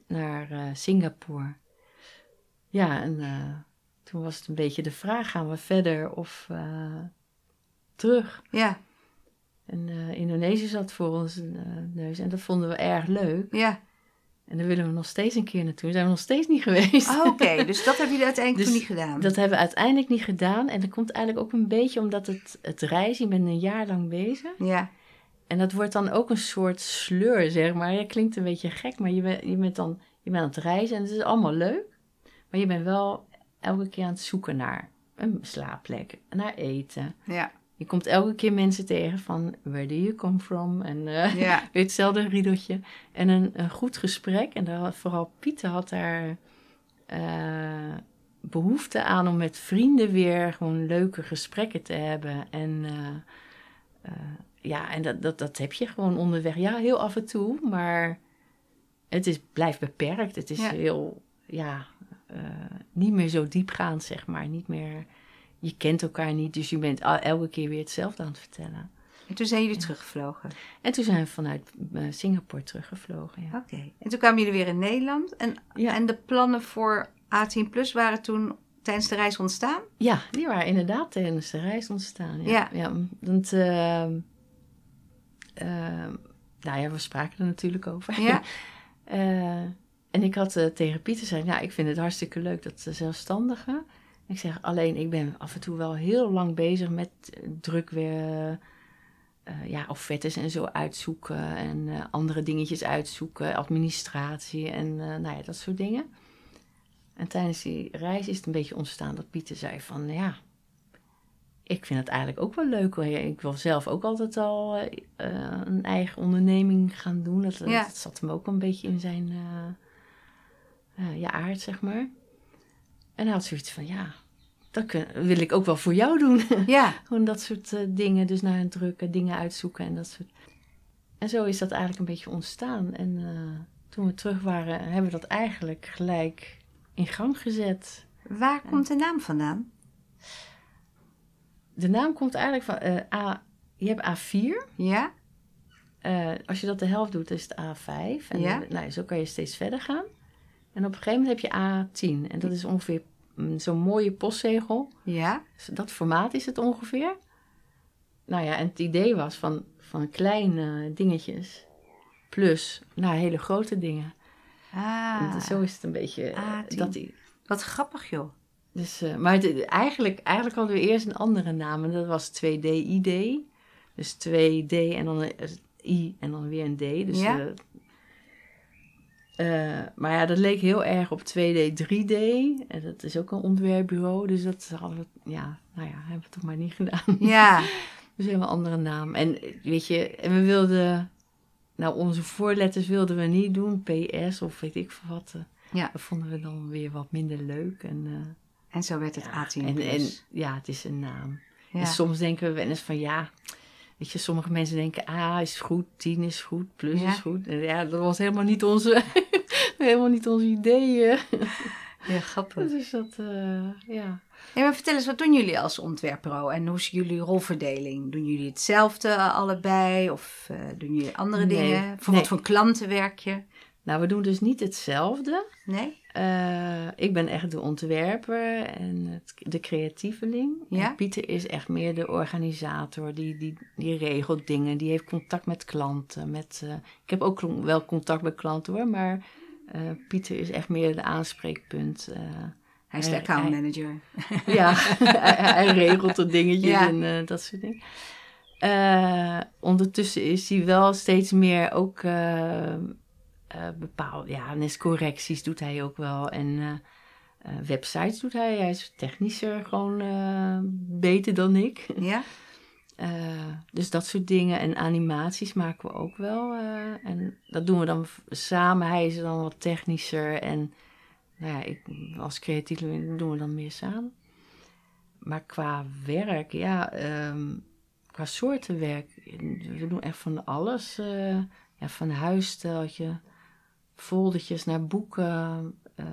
naar eh, Singapore. Ja, en eh, toen was het een beetje de vraag, gaan we verder of eh, terug? Ja, En Indonesië zat voor ons neus en dat vonden we erg leuk. ja. En daar willen we nog steeds een keer naartoe. Zijn we nog steeds niet geweest. Oh, Oké, dus dat hebben jullie uiteindelijk Dus toen niet gedaan. Dat hebben we uiteindelijk niet gedaan. En dat komt eigenlijk ook een beetje omdat het, het reizen, je bent een jaar lang bezig. Ja, En dat wordt dan ook een soort sleur, zeg maar. Ja, klinkt een beetje gek, maar je bent, je bent dan je bent aan het reizen en het is allemaal leuk. Maar je bent wel elke keer aan het zoeken naar een slaapplek, naar eten. ja, je komt elke keer mensen tegen van where do you come from? En Ja. weer hetzelfde riedeltje. En een, een goed gesprek. En daar had, vooral Pieter had daar eh, behoefte aan om met vrienden weer gewoon leuke gesprekken te hebben. En eh, ja, en dat, dat, dat heb je gewoon onderweg. Ja, heel af en toe, maar het is, blijft beperkt. Het is Ja. heel, ja, eh, niet meer zo diepgaand, zeg maar. Niet meer, je kent elkaar niet, dus je bent elke keer weer hetzelfde aan het vertellen. En toen zijn jullie teruggevlogen. En toen zijn we vanuit eh, Singapore teruggevlogen. Ja. Oké. En toen kwamen jullie weer in Nederland. En, Ja. en de plannen voor A10 Plus waren toen tijdens de reis ontstaan? ja, die waren inderdaad tijdens de reis ontstaan. Ja, Ja. ja. want, ehm, ehm, nou ja, we spraken er natuurlijk over. Ja. Eh, en ik had eh, tegen Pieter gezegd, ja, ik vind het hartstikke leuk dat ze zelfstandige. Ik zeg, alleen ik ben af en toe wel heel lang bezig met eh, druk weer, eh, ja, offertes en zo uitzoeken en eh, andere dingetjes uitzoeken, administratie en eh, nou ja, dat soort dingen. En tijdens die reis is het een beetje ontstaan dat Pieter zei van, ja, ik vind het eigenlijk ook wel leuk. Ik wil zelf ook altijd al eh, eh, een eigen onderneming gaan doen. Dat, Ja. dat zat hem ook een beetje in zijn eh, ja, aard, zeg maar. En hij had zoiets van, ja, dat kun- wil ik ook wel voor jou doen. Ja. Gewoon dat soort dingen, dus naar een drukken, dingen uitzoeken en dat soort. En zo is dat eigenlijk een beetje ontstaan. En toen we terug waren, hebben we dat eigenlijk gelijk in gang gezet. Waar komt de naam vandaan? De naam komt eigenlijk van eh, A. Je hebt A4. Ja? Eh, als je dat de helft doet, is het A5. En Ja. nou, zo kan je steeds verder gaan. En op een gegeven moment heb je A10. En dat is ongeveer mm, zo'n mooie postzegel. Ja? Dus dat formaat is het ongeveer. Nou ja, en het idee was van, van kleine dingetjes plus naar hele grote dingen. Ah, En zo is het een beetje. eh, A10. dat die, wat grappig joh. Dus, eh, maar het- eigenlijk, eigenlijk hadden we eerst een andere naam. En dat was 2D-ID. Dus 2D en dan een I en dan weer een D. Dus, Ja. eh, eh, maar ja, dat leek heel erg op 2D, 3D. En dat is ook een ontwerpbureau. Dus dat hadden we, ja, nou ja, hebben we toch maar niet gedaan. Ja. Dus helemaal andere naam. En eh, weet je, en we wilden, nou onze voorletters wilden we niet doen. PS of weet ik veel wat. eh. Ja. Dat vonden we dan weer wat minder leuk. En, eh, En zo werd het ja, A10 en, en ja, het is een naam. ja. En soms denken we wel eens van ja, weet je, sommige mensen denken A is goed, 10 is goed, plus Ja. is goed. En ja, dat was helemaal niet onze, helemaal niet ons idee. eh. ja, grappig. Dus dat, eh, ja. Ja, maar vertel eens, wat doen jullie als ontwerpbureau en hoe is jullie rolverdeling? Doen jullie hetzelfde eh, allebei of eh, doen jullie andere Nee, dingen? Voor nee. wat voor klanten werk je? Nou, we doen dus niet hetzelfde. Nee? Eh, ik ben echt de ontwerper en het, de creatieveling. Ja? En Pieter is echt meer de organisator. Die, die, die regelt dingen. Die heeft contact met klanten. Met, eh, ik heb ook wel contact met klanten hoor. Maar eh, Pieter is echt meer de aanspreekpunt. Hij is de Hij- account hij- manager. ja, hij, hij regelt de dingetjes Ja. en dat soort dingen. Ondertussen is hij wel steeds meer ook bepaald. Ja, correcties doet hij ook wel. En eh, eh, websites doet hij. Hij is technischer gewoon beter dan ik. Ja? Dus dat soort dingen. En animaties maken we ook wel. en dat doen we dan samen. Hij is dan wat technischer. En nou ja, ik, als creatieve doen we dan meer samen. Maar qua werk, ja, ehm, qua soorten werk, we doen echt van alles. ja, van huissteltje, foldertjes naar boeken eh,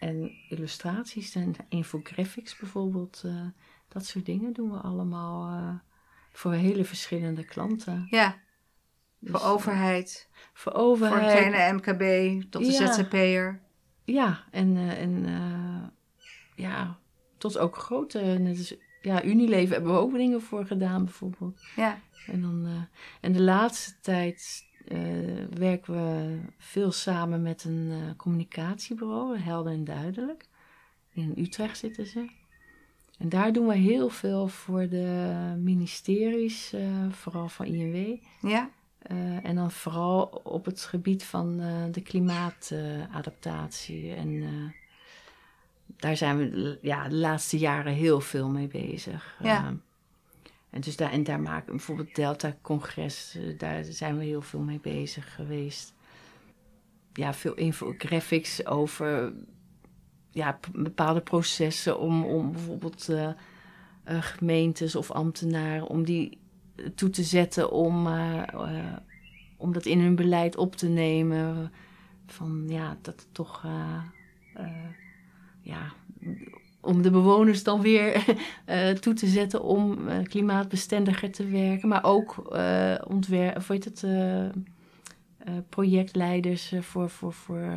en illustraties en infographics bijvoorbeeld. eh, dat soort dingen doen we allemaal eh, voor hele verschillende klanten. Ja. Dus, Voor overheid, voor voor overheid. een kleine MKB tot de Ja. ZZP'er. Ja, en, en ja, tot ook grote. Net als, ja, Unilever hebben we ook dingen voor gedaan, bijvoorbeeld. Ja. En, dan, en de laatste tijd eh, werken we veel samen met een eh, communicatiebureau, Helder en Duidelijk. In Utrecht zitten ze. En daar doen we heel veel voor de ministeries, eh, vooral van INW. Ja? En dan vooral op het gebied van de klimaatadaptatie. en daar zijn we ja, de laatste jaren heel veel mee bezig. Ja. Eh, En, dus daar, en daar maken bijvoorbeeld Delta-congres, eh, daar zijn we heel veel mee bezig geweest. Ja, veel infographics over ja, bepaalde processen om, om bijvoorbeeld uh, gemeentes of ambtenaren, om die toe te zetten om, om dat in hun beleid op te nemen. Van ja, dat het toch ja, om de bewoners dan weer uh, toe te zetten om uh, klimaatbestendiger te werken. Maar ook uh, ontwer- of het, projectleiders voor, voor, voor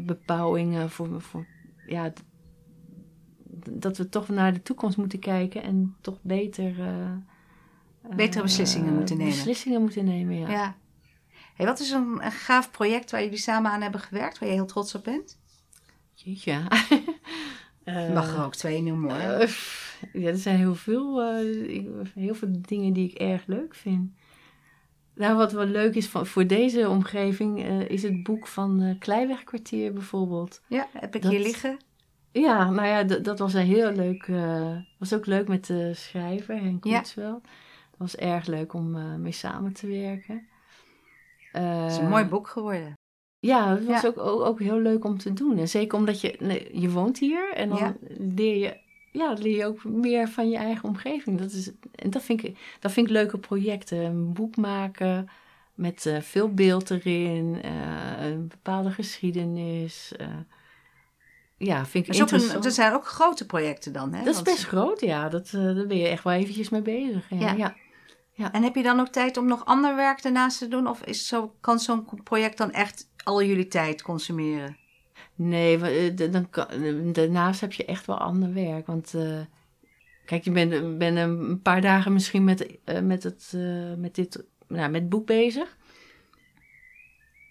bebouwingen. Voor, voor, ja, dat we toch naar de toekomst moeten kijken en toch beter... Betere beslissingen moeten nemen. Beslissingen moeten nemen, ja. ja. Hey, wat is een, een gaaf project waar jullie samen aan hebben gewerkt, waar je heel trots op bent? Ja. Je mag er ook twee noemen hoor. Uh, ja, er zijn heel veel, uh, heel veel dingen die ik erg leuk vind. Nou, wat wel leuk is van, voor deze omgeving, uh, is het boek van Kleiwegkwartier bijvoorbeeld. Ja, heb ik dat, hier liggen. Ja, nou ja, dat was een heel leuk. was ook leuk met de schrijver, Henk Koetswel. Ja. Het was erg leuk om mee samen te werken. Het is een mooi boek geworden. Ja, dat was Ook, ook, ook, heel leuk om te doen. En zeker omdat je, je woont hier en dan leer je, ja, leer je ook meer van je eigen omgeving. Dat is, en dat vind ik, dat vind ik leuke projecten. Een boek maken met uh, veel beeld erin, uh, een bepaalde geschiedenis. Uh, ja, vind ik interessant. Een, er zijn ook grote projecten dan, hè? Dat is best groot, ja. Dat, daar ben je echt wel eventjes mee bezig. ja. ja. Ja. En heb je dan ook tijd om nog ander werk daarnaast te doen? Of is zo, kan zo'n project dan echt al jullie tijd consumeren? Nee, eh, dan daarnaast heb je echt wel ander werk. Want uh, kijk, je bent ben een paar dagen misschien met, uh, met, het, uh, met, dit, nou, met het boek bezig.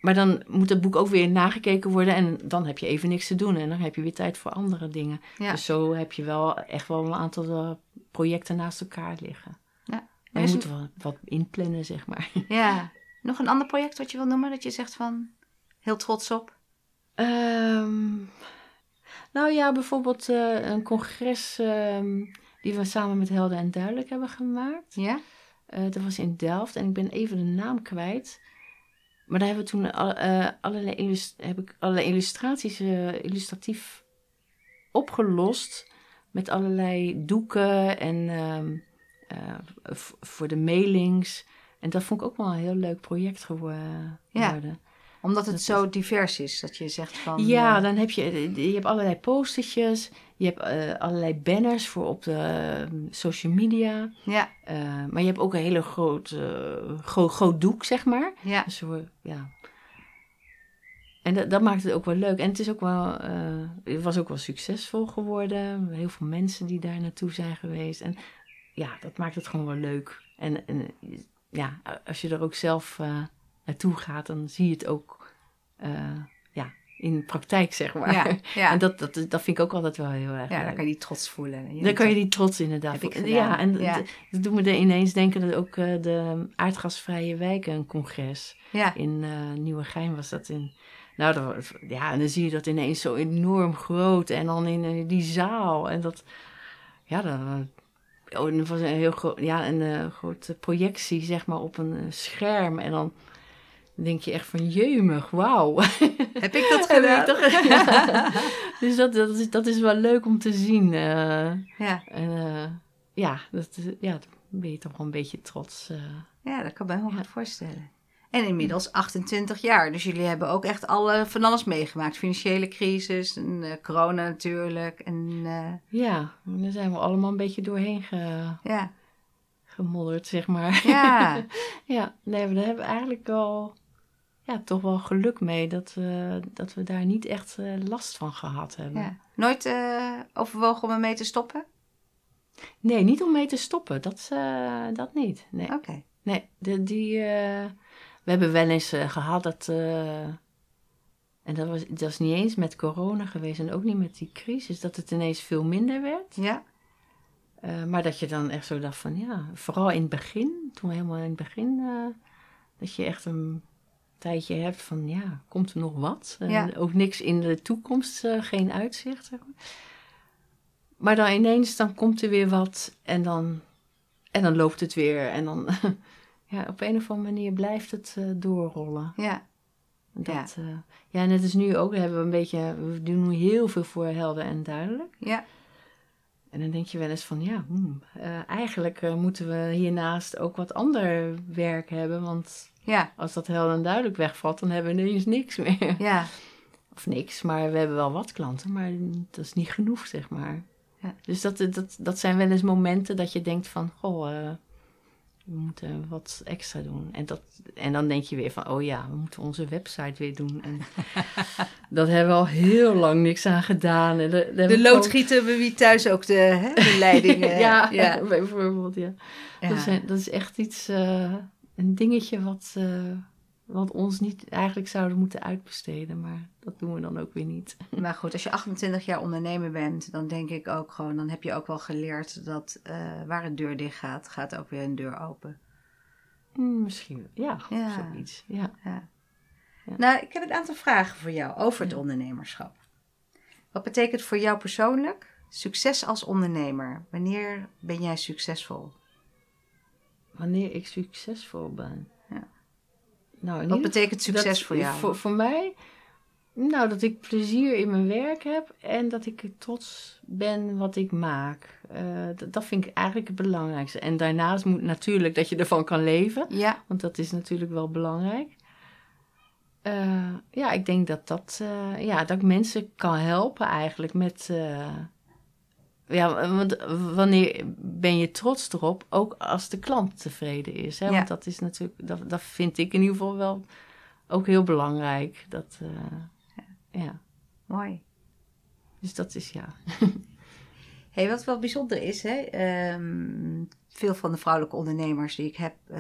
Maar dan moet het boek ook weer nagekeken worden en dan heb je even niks te doen. En dan heb je weer tijd voor andere dingen. Ja. Dus zo heb je wel echt wel een aantal projecten naast elkaar liggen. Ja. En je moet wel wat inplannen, zeg maar. Ja. Nog een ander project wat je wil noemen, dat je zegt van heel trots op? Um, nou ja, bijvoorbeeld uh, een congres um, die we samen met Helden en Duidelijk hebben gemaakt. Ja? Uh, dat was in Delft en ik ben even de naam kwijt. Maar daar hebben we toen uh, allerlei, heb ik allerlei illustraties illustratief opgelost. Met allerlei doeken en um, voor de mailings. En dat vond ik ook wel een heel leuk project geworden. Ja omdat het zo divers is, dat je zegt van... Ja, uh, dan heb je, je hebt allerlei postertjes, je hebt uh, allerlei banners voor op de uh, social media. Ja. maar je hebt ook een hele groot, groot, groot doek, zeg maar. Ja. Dus, ja. En dat, dat maakt het ook wel leuk. En het, is ook wel, het was ook wel succesvol geworden. Heel veel mensen die daar naartoe zijn geweest. En ja, dat maakt het gewoon wel leuk. En, en ja, als je er ook zelf naartoe gaat, dan zie je het ook uh, ja, in praktijk, zeg maar. Ja, ja. En dat, dat, dat vind ik ook altijd wel heel erg Ja, dan kan je die trots voelen. dan kan je die trots inderdaad voelen. Ja, en ja. dat doet me er ineens denken dat ook uh, de aardgasvrije wijken een congres in uh, Nieuwegein was dat in... Nou, dat, ja, en dan zie je dat ineens zo enorm groot en dan in die zaal en dat... Ja, dan, Oh, dat was een heel groot, ja, een grote projectie, zeg maar, op een scherm. En dan denk je echt van jeumig, wauw. Heb ik dat gedaan? dus dat, dat, is, dat is wel leuk om te zien. Uh, ja. En, uh, ja, dat, ja, dan ben je toch wel een beetje trots. Uh. Ja, dat kan ik me heel goed voorstellen. En inmiddels 28 jaar. Dus jullie hebben ook echt alle, van alles meegemaakt. Financiële crisis, en, corona natuurlijk. En, Ja, daar zijn we allemaal een beetje doorheen ge... ja. gemodderd, zeg maar. Ja. ja, nee, we hebben eigenlijk wel ja, toch wel geluk mee dat we, dat we daar niet echt uh, last van gehad hebben. Ja. Nooit uh, overwogen om ermee te stoppen? Nee, niet om mee te stoppen. Dat, uh, dat niet. Nee. Oké. Nee, de, die, we hebben wel eens gehad dat. en dat was, dat was niet eens met corona geweest en ook niet met die crisis, dat het ineens veel minder werd. Ja. maar dat je dan echt zo dacht van ja, vooral in het begin, toen we helemaal in het begin, dat je echt een tijdje hebt van ja, komt er nog wat? Ja. ook niks in de toekomst, uh, geen uitzicht. Zeg maar. maar dan ineens, dan komt er weer wat en dan, En dan loopt het weer. En dan, ja, op een of andere manier blijft het uh, doorrollen. Ja. Dat, ja. Ja, net als nu ook hebben we een beetje, we doen heel veel voor helder en duidelijk. Ja. En dan denk je wel eens van, ja, hmm, uh, eigenlijk moeten we hiernaast ook wat ander werk hebben. Want ja. als dat en duidelijk wegvalt, dan hebben we ineens niks meer. Ja. Of niks, maar we hebben wel wat klanten, maar dat is niet genoeg, zeg maar. Ja. Dus dat, dat, dat zijn wel eens momenten dat je denkt van, goh, uh, we moeten wat extra doen. En, dat, en dan denk je weer van, oh ja, we moeten onze website weer doen. En dat hebben we al heel lang niks aan gedaan. En de, de loodgieter we wie thuis ook de, hè, de leidingen. ja, ja, bijvoorbeeld, ja. ja. Dat, is, dat is echt iets, uh, een dingetje wat... Uh, wat ons niet eigenlijk zouden moeten uitbesteden, maar dat doen we dan ook weer niet. Maar goed, als je 28 jaar ondernemer bent, dan denk ik ook gewoon, dan heb je ook wel geleerd dat uh, waar een deur dicht gaat, gaat ook weer een deur open. Hmm, misschien, ja, ja. zoiets. Ja. ja. Ja. Nou, ik heb een aantal vragen voor jou over het ondernemerschap. Wat betekent voor jou persoonlijk succes als ondernemer? Wanneer ben jij succesvol? Wanneer ik succesvol ben? Nou, Wat betekent succes dat, voor jou? Voor, voor mij, nou, dat ik plezier in mijn werk heb en dat ik trots ben wat ik maak. Uh, dat, dat, vind ik eigenlijk het belangrijkste. En daarnaast moet natuurlijk dat je ervan kan leven, ja. want dat is natuurlijk wel belangrijk. Uh, ja, ik denk dat dat, uh, ja, dat ik mensen kan helpen eigenlijk met. Ja, want wanneer ben je trots erop, ook als de klant tevreden is. Hè? Ja. Want dat is natuurlijk, dat, dat vind ik in ieder geval wel ook heel belangrijk. Dat, ja. ja. Mooi. Dus dat is ja. hey, wat wel bijzonder is, hè? Um, veel van de vrouwelijke ondernemers die ik heb, uh,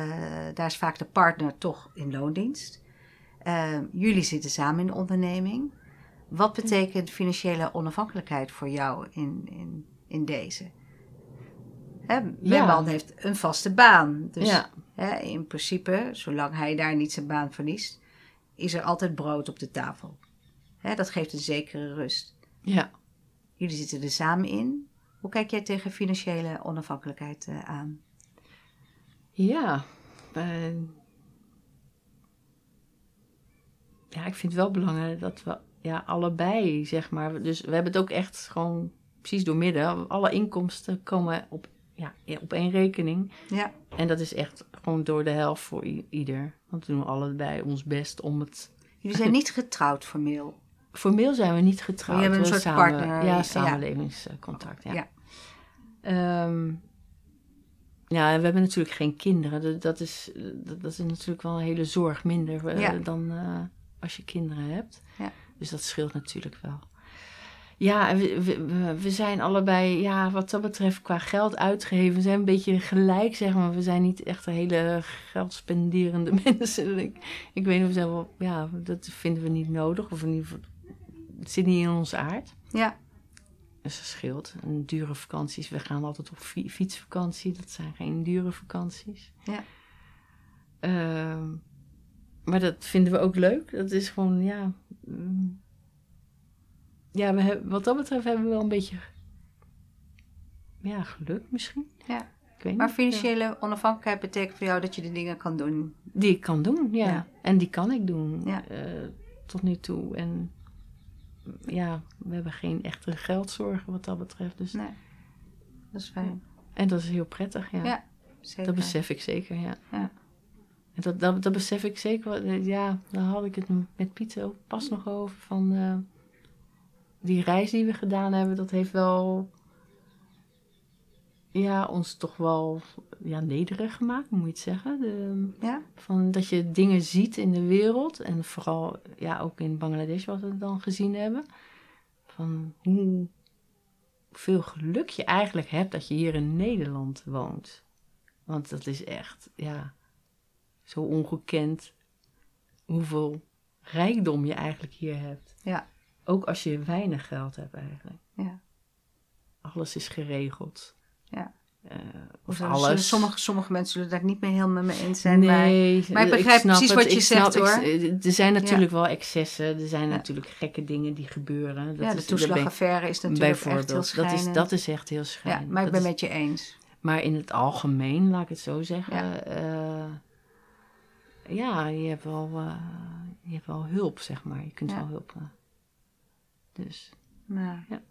daar is vaak de partner toch in loondienst. Uh, jullie zitten samen in de onderneming. Wat betekent financiële onafhankelijkheid voor jou in, in, in deze? Hè, mijn Ja. man heeft een vaste baan. Dus Ja. hè, in principe, zolang hij daar niet zijn baan verliest, is er altijd brood op de tafel. Hè, dat geeft een zekere rust. ja. Jullie zitten er samen in. Hoe kijk jij tegen financiële onafhankelijkheid eh, aan? Ja. eh, ja, ik vind het wel belangrijk dat we ja, allebei, zeg maar. Dus we hebben het ook echt gewoon precies door midden. Alle inkomsten komen op, ja, op één rekening. Ja, En dat is echt gewoon door de helft voor ieder. Want we doen allebei ons best om het. jullie zijn niet getrouwd formeel. Formeel zijn we niet getrouwd. Oh, je bent een we soort samen, partner, ja. Samenlevingscontact. Ja. Ja. Ehm, ja, we hebben natuurlijk geen kinderen. Dat, is, dat, is natuurlijk wel een hele zorg minder eh, Ja. dan eh, als je kinderen hebt. Ja. Dus dat scheelt natuurlijk wel. Ja, we, we, zijn allebei, ja, wat dat betreft, qua geld uitgeven, we zijn een beetje gelijk, zeg maar. We zijn niet echt hele geldspenderende mensen. Ik, ik weet niet of we ja, dat vinden we niet nodig. Of in ieder geval, het zit niet in ons aard. Ja, Dus dat scheelt. En dure vakanties, we gaan altijd op fi- fietsvakantie. Dat zijn geen dure vakanties. Ja. Ehm, maar dat vinden we ook leuk. Dat is gewoon, ja... mm, ja, we hebben, wat dat betreft hebben we wel een beetje... Ja, geluk misschien. Ja. Ik weet maar niet. financiële onafhankelijkheid betekent voor jou dat je de dingen kan doen. Die ik kan doen, ja. Ja. En die kan ik doen. Ja. eh, tot nu toe. En ja, we hebben geen echte geldzorgen wat dat betreft. Dus, Nee, dat is fijn. En dat is heel prettig, ja. Ja, Zeker. Dat besef ik zeker, ja. Ja. En dat, dat, dat besef ik zeker. Eh, Ja, daar had ik het met Pieter ook pas nog over. Van eh, die reis die we gedaan hebben, dat heeft wel... Ja, ons toch wel ja, nederig gemaakt, moet je het zeggen. De, Ja? van dat je dingen ziet in de wereld. En vooral ja, ook in Bangladesh, wat we dan gezien hebben. Van hoe veel geluk je eigenlijk hebt dat je hier in Nederland woont. Want dat is echt, ja, zo ongekend hoeveel rijkdom je eigenlijk hier hebt. Ja. Ook als je weinig geld hebt eigenlijk. Ja. Alles is geregeld. Ja. Eh, Of alles. Sommige, sommige mensen zullen daar niet mee helemaal mee eens zijn. maar- Nee, maar ik begrijp precies het. wat je zegt, ik- hoor. er zijn natuurlijk wel excessen. Er zijn Ja. natuurlijk gekke dingen die gebeuren. Dat ja, de is, toeslagaffaire is natuurlijk echt heel. Dat is, dat is echt heel Ja, schrijnend. maar ik Dat ben is- met je eens. Maar in het algemeen, laat ik het zo zeggen. Ja. eh, ja, je hebt wel, eh, je hebt wel hulp, zeg maar. Je kunt Ja. wel hulp. Dus. Nou. Ja.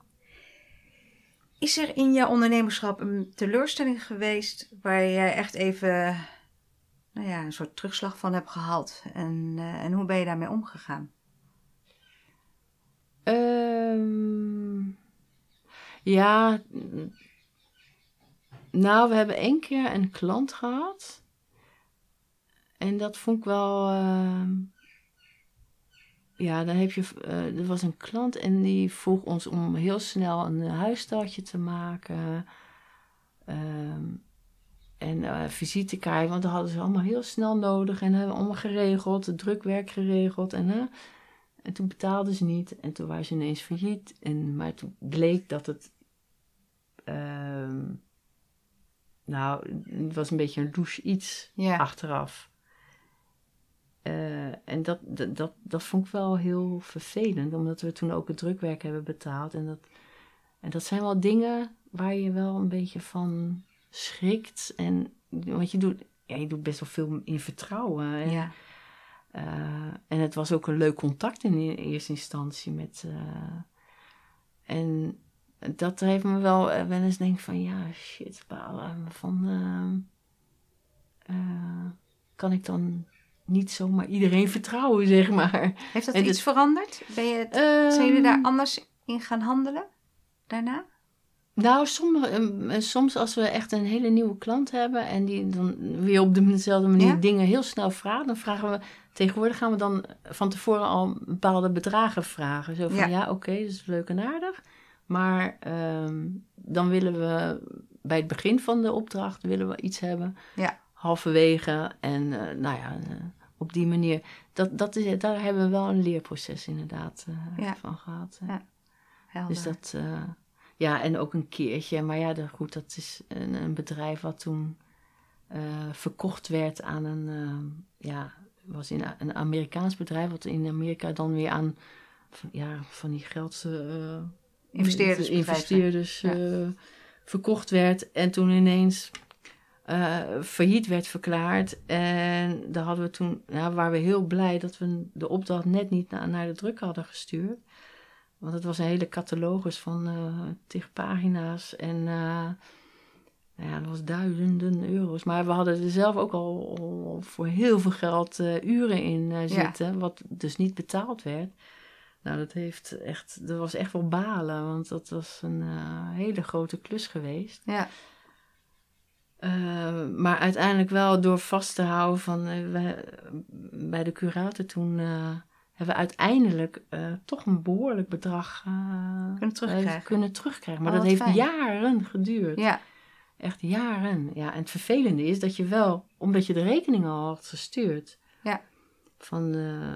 Is er in jouw ondernemerschap een teleurstelling geweest waar jij echt even nou ja, een soort terugslag van hebt gehad? En, eh, en hoe ben je daarmee omgegaan? Ehm, ja, nou, we hebben één keer een klant gehad. En dat vond ik wel. ehm, ja, dan heb je. eh, er was een klant en die vroeg ons om heel snel een huisstartje te maken. Ehm, en eh visitekaart, want dat hadden ze allemaal heel snel nodig. En hebben we allemaal geregeld, het drukwerk geregeld. En, eh, en toen betaalden ze niet. En toen waren ze ineens failliet. En, maar toen bleek dat het... ehm, nou, het was een beetje een douche iets Ja. achteraf. Eh, en dat, dat, dat, dat vond ik wel heel vervelend. Omdat we toen ook het drukwerk hebben betaald. En dat, en dat zijn wel dingen waar je wel een beetje van schrikt. En, want je doet, ja, je doet best wel veel in vertrouwen. En, Ja. eh, en het was ook een leuk contact in e- eerste instantie met. eh, en dat heeft me wel wel eens denk van ja, shit, balen. Van kan ik dan niet zomaar iedereen vertrouwen, zeg maar. Heeft dat En iets veranderd? Ben je het, zijn jullie daar anders in gaan handelen daarna? Nou, sommige, ehm, eh, soms als we echt een hele nieuwe klant hebben en die dan weer op dezelfde manier Ja? dingen heel snel vraagt, dan vragen we, tegenwoordig gaan we dan van tevoren al bepaalde bedragen vragen. Zo van, Ja. ja, oké, dat is leuk en aardig. Maar ehm, dan willen we bij het begin van de opdracht willen we iets hebben. Ja. Halverwege en eh, nou ja, eh, op die manier. Dat, dat is, daar hebben we wel een leerproces inderdaad eh, Ja. van gehad. Ja. Helder. Dus dat, eh, ja, en ook een keertje. Maar ja, goed, dat is een, een bedrijf wat toen eh, verkocht werd aan een, ja, was in een Amerikaans bedrijf, wat in Amerika dan weer aan, van, ja, van die geld, investeerders Ja. eh, verkocht werd. En toen ineens eh, failliet werd verklaard. En daar hadden we toen, ja, waren we heel blij dat we de opdracht net niet na- naar de druk hadden gestuurd. Want het was een hele catalogus van tig pagina's. En eh, nou ja, dat was duizenden euro's. Maar we hadden er zelf ook al, al voor heel veel geld uren in Ja. zitten. Wat dus niet betaald werd. Nou, dat heeft echt, dat was echt wel balen. Want dat was een hele grote klus geweest. Ja. Eh, maar uiteindelijk wel door vast te houden van eh, we, bij de curator toen eh, hebben we uiteindelijk toch een behoorlijk bedrag Kunnen terugkrijgen. kunnen terugkrijgen. Maar Oh, dat heeft fijn. jaren geduurd. Ja. Echt jaren. Ja, en het vervelende is dat je wel, omdat je de rekening al had gestuurd Ja. van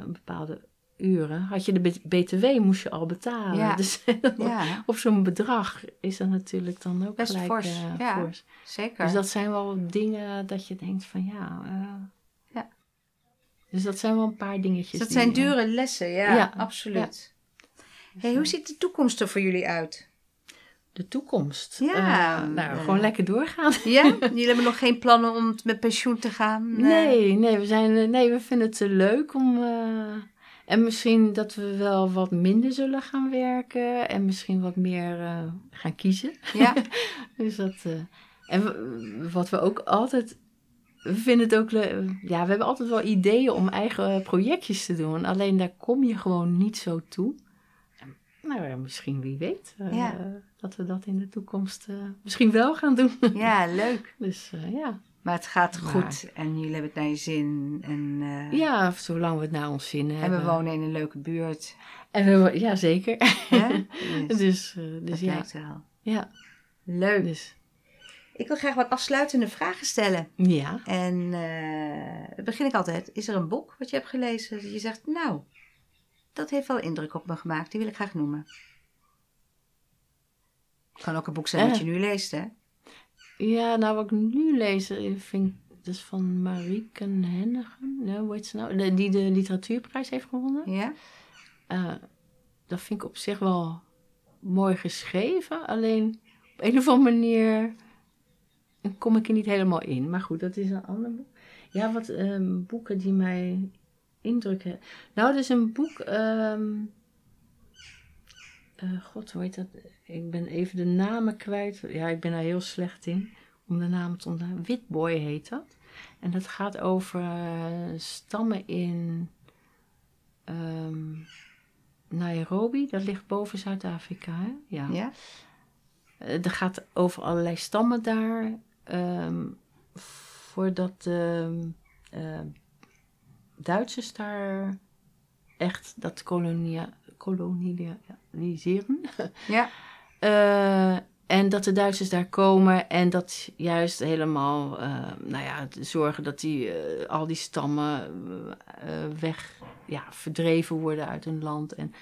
bepaalde uren, had je de BTW moest je al betalen. Ja. Dus ja, op zo'n bedrag is dat natuurlijk dan ook Best gelijk fors, eh, ja. fors. zeker. Dus dat zijn wel dingen dat je denkt van ja. eh, Ja. Dus dat zijn wel een paar dingetjes. Dus dat die, zijn eh, dure lessen, ja, Ja, absoluut. Hey, hoe ziet de toekomst er voor jullie uit? De toekomst. Ja, nou, gewoon lekker doorgaan. Ja? Jullie hebben nog geen plannen om met pensioen te gaan? Nee, nee, we, zijn, nee, we vinden het te leuk om. En misschien dat we wel wat minder zullen gaan werken. En misschien wat meer eh, gaan kiezen. Ja, Dus dat. eh, en wat we ook altijd. We vinden het ook leuk. Ja, we hebben altijd wel ideeën om eigen projectjes te doen. Alleen daar kom je gewoon niet zo toe. Nou ja, misschien wie weet. eh, Ja. Dat we dat in de toekomst misschien wel gaan doen. ja, leuk. dus ja. Maar het gaat Maar- goed en jullie hebben het naar je zin. En, eh, ja, zolang we het naar ons zin en hebben. we wonen in een leuke buurt. En we, ja, zeker. Dus, dus uh, dat dus ja. wel. ja. Leuk. Dus, Ik wil graag wat afsluitende vragen stellen. ja. En eh, dan begin ik altijd. Is er een boek wat je hebt gelezen dat je zegt, nou, dat heeft wel indruk op me gemaakt. Die wil ik graag noemen. Kan ook een boek zijn wat Eh. je nu leest, hè? Ja, nou wat ik nu lees, eh, vind ik, dat is van Marieke Hennigen. Nee, hoe heet ze nou? Die de literatuurprijs heeft gewonnen. Ja? Eh, dat vind ik op zich wel mooi geschreven. Alleen op een of andere manier kom ik er niet helemaal in. Maar goed, dat is een ander boek. Ja, wat ehm, boeken die mij indruk hebben. Nou, dat is een boek. ehm, eh, God, hoe heet dat? Ik ben even de namen kwijt. Ja, ik ben daar heel slecht in om de namen te onthouden. Witboy heet dat. En dat gaat over eh, stammen in ehm, Nairobi. Dat ligt boven Zuid-Afrika, hè? Ja. Ja? Eh, gaat over allerlei stammen daar. ehm, voordat de ehm, Duitsers daar echt dat kolonia, koloniseren. Ja. Eh, en dat de Duitsers daar komen en dat juist helemaal, eh, nou ja, zorgen dat die, eh, al die stammen weg, ja, verdreven worden uit hun land. En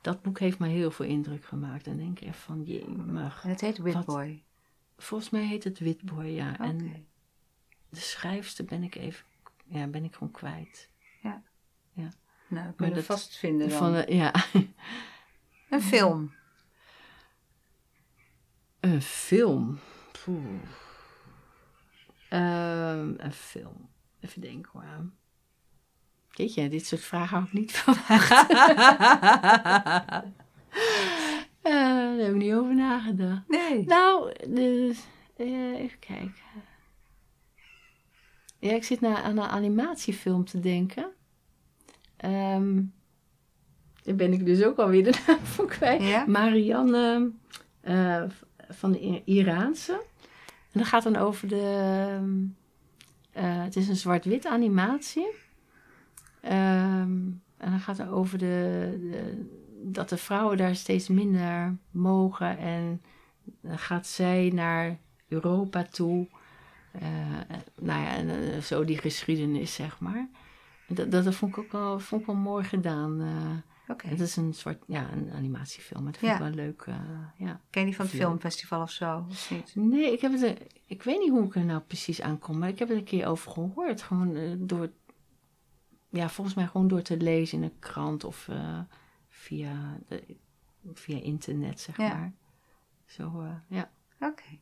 dat boek heeft mij heel veel indruk gemaakt. En denk ik echt van, jemig. En het heet Witboy. Volgens mij heet het Witboy, ja. En de schrijfster ben ik even, ja, ben ik gewoon kwijt. Nou, dat kunnen we dat- vast vinden dan. Van, ja, Een film. Een film. Poeh. Ehm, een film. Even denken hoor. Jeetje, dit soort vragen had ik niet verwacht. Eh, daar heb ik niet over nagedacht. Nee. Nou, de, eh, even kijken. Ja, ik zit naar, aan een animatiefilm te denken. Ehm daar ben ik dus ook alweer de naam voor kwijt. Ja? Marianne eh, van de Iraanse. En dat gaat dan over de... eh, het is een zwart-wit animatie. Ehm, en dan gaat het over de, dat de vrouwen daar steeds minder mogen. En dan gaat zij naar Europa toe. Eh, nou ja, en eh, zo die geschiedenis, zeg maar. Dat, dat, vond ik ook wel, vond ik wel mooi gedaan. eh. Oké. Het is een soort, ja, een animatiefilm. Maar dat vind Ja. ik wel leuk, eh, ja. Ken je die van het Leuk. filmfestival of zo? Of niet? Nee, ik heb het, ik weet niet hoe ik er nou precies aankom, maar ik heb er een keer over gehoord. Gewoon eh, door, ja, volgens mij gewoon door te lezen in een krant of eh, via, de, via internet, zeg Ja. maar. Zo, eh, ja. Oké.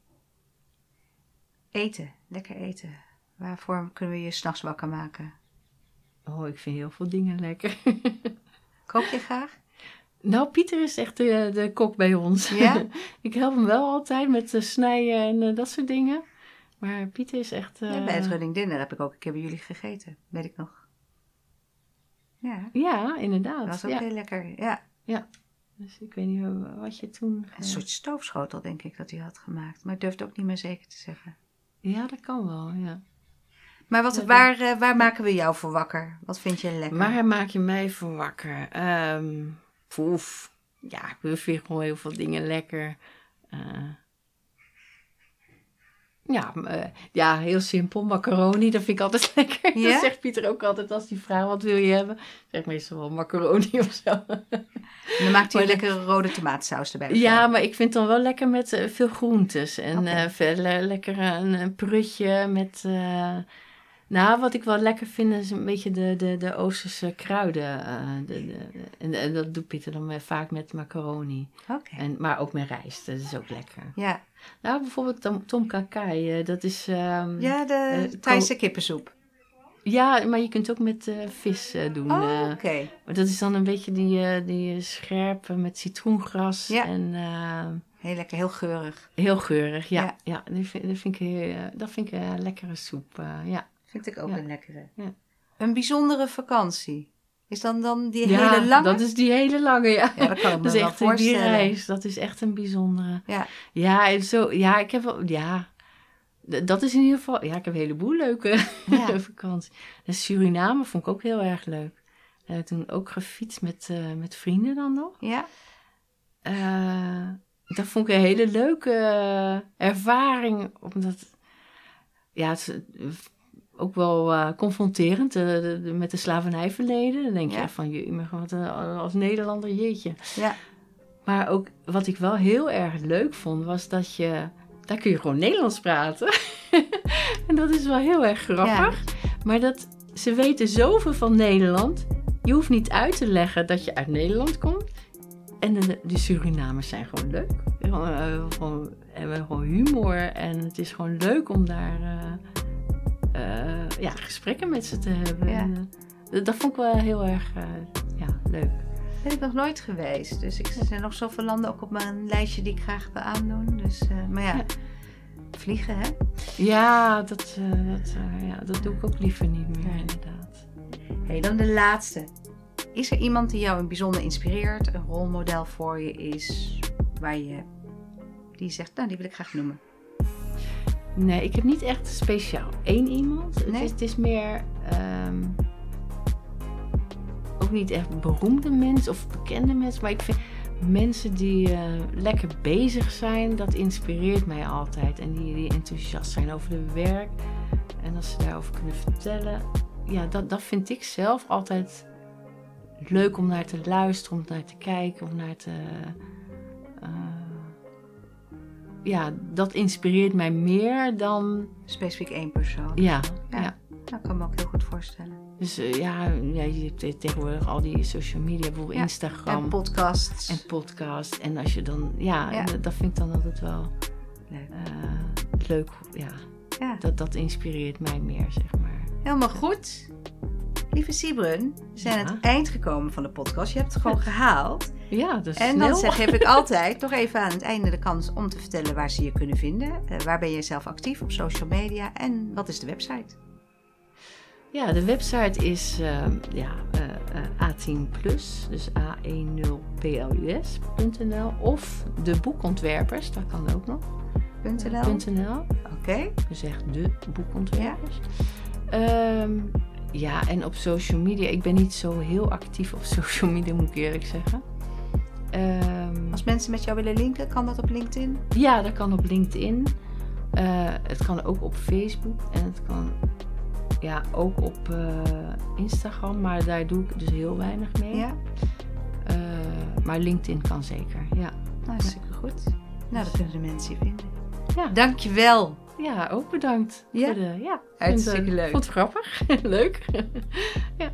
Eten. Lekker eten. Waarvoor kunnen we je s'nachts wakker maken? Oh, ik vind heel veel dingen lekker. Kook je graag? nou, Pieter is echt de, de kok bij ons. Ja? ik help hem wel altijd met eh, snijden en eh, dat soort dingen. Maar Pieter is echt... Ja, bij het Running Dinner heb ik ook een keer bij jullie gegeten. Weet ik nog. Ja, Ja, inderdaad. dat was ook ja. heel lekker. Ja, Dus ik weet niet wat je toen... een soort stoofschotel denk ik dat hij had gemaakt. Maar ik durf het ook niet meer zeker te zeggen. Ja, dat kan wel, ja. Maar wat, waar, eh, waar maken we jou voor wakker? Wat vind je lekker? Waar maak je mij voor wakker? Ehm poef. Ja, ik vind gewoon heel veel dingen lekker. Eh, ja, eh, ja, heel simpel. Macaroni, dat vind ik altijd lekker. Ja? Dat zegt Pieter ook altijd als hij vraagt, wat wil je hebben? Zeg ik meestal wel macaroni of zo. Dan maakt hij een lekkere rode tomaatsaus erbij. Ja, zo. maar ik vind het dan wel lekker met veel groentes. En le- lekker een, een prutje met... nou, wat ik wel lekker vind is een beetje de, de, de Oosterse kruiden. eh, de, de, en, en dat doet Pieter dan vaak met macaroni. En, maar ook met rijst, dat is ook lekker. Ja, Nou, bijvoorbeeld tom, tom kakai, eh, dat is... ehm, ja de eh, Thaise kippensoep. ja, maar je kunt ook met vis doen. Oh, oké. maar dat is dan een beetje die, die scherpe met citroengras Ja. en... eh, Heel lekker, heel geurig. Heel geurig, ja. Ja. ja. dat, vind, dat vind ik, dat vind ik een lekkere soep. ja. Vind ik ook Ja. een lekkere. Ja. Een bijzondere vakantie. Is dan dan die ja, hele lange? dat is die hele lange, ja. Ja, dat kan ik me dat is wel echt die voorstellen. reis. Dat is echt een bijzondere. Ja. Ja, en zo, ja, ik heb wel, ja. Dat is in ieder geval, ja, ik heb een heleboel leuke Ja. vakanties. En Suriname vond ik ook heel erg leuk. Uh, toen ook gefietst met, eh, met vrienden dan nog. Ja? Eh, dat vond ik een hele leuke eh, ervaring. Omdat, ja, het is ook wel eh, confronterend eh, de- de- met de slavernijverleden. Dan denk je Ja. van, je, wat als Nederlander, jeetje. Ja. Maar ook wat ik wel heel erg leuk vond, was dat je... Daar kun je gewoon Nederlands praten. en dat is wel heel erg grappig. Maar dat, ze weten zoveel van Nederland. Je hoeft niet uit te leggen dat je uit Nederland komt. En de, de Surinamers zijn gewoon leuk. Gewoon, eh, gewoon, hebben gewoon humor. En het is gewoon leuk om daar ja, gesprekken met ze te hebben. Ja. En, eh, dat vond ik wel heel erg eh, ja, leuk. Ben ik nog nooit geweest. Dus ik, er zijn nog zoveel landen ook op mijn lijstje die ik graag wil aandoen. Dus, eh, maar ja, Ja. vliegen hè. Ja, dat, eh, dat, eh, ja, dat doe ik ook liever niet meer, inderdaad. Hey, dan de laatste. Is er iemand die jou bijzonder inspireert, een rolmodel voor je is, waar je die zegt, nou die wil ik graag noemen. Nee, ik heb niet echt speciaal één iemand. Het, Nee? is, het is meer ehm, ook niet echt beroemde mensen of bekende mensen, maar ik vind mensen die eh, lekker bezig zijn, dat inspireert mij altijd. En die, die enthousiast zijn over hun werk en als ze daarover kunnen vertellen, ja, dat, dat vind ik zelf altijd leuk om naar te luisteren, om naar te kijken, om naar te. eh, ja, dat inspireert mij meer dan. Specifiek één persoon. Ja, Ja. ja. Dat kan ik me ook heel goed voorstellen. Dus eh, ja, ja, je hebt te- tegenwoordig al die social media, bijvoorbeeld Ja, Instagram En podcasts. en podcast. En als je dan, ja, dat- dat vind ik dan altijd wel Leuk. eh, leuk. Ja, Ja, dat, dat inspireert mij meer, zeg maar. helemaal goed. Lieve Siebrun, we zijn aan het eind gekomen van de podcast. Je hebt het gewoon gehaald. Ja, dus En dan zeg, heb ik altijd nog even aan het einde de kans om te vertellen waar ze je kunnen vinden. Eh, waar ben je zelf actief op social media en wat is de website? Ja, de website is ehm, ja, eh, eh, A10 Plus, dus A10plus.nl of de boekontwerpers, dat kan ook nog. .nl? .nl. Oké. Dus echt de boekontwerpers. Ja. ja, en op social media. Ik ben niet zo heel actief op social media, moet ik eerlijk zeggen. Ehm, Als mensen met jou willen linken, kan dat op LinkedIn? ja, dat kan op LinkedIn. Eh, het kan ook op Facebook. En het kan ja, ook op eh, Instagram. Maar daar doe ik dus heel weinig mee. Ja. Eh, maar LinkedIn kan zeker, ja. Nou, hartstikke goed. Nou, dan kunnen de mensen je vinden. Ja, Dankjewel. ja ook bedankt. Ja? Voor de, ja, Hartstikke vond, leuk. Vond het grappig. Leuk. ja.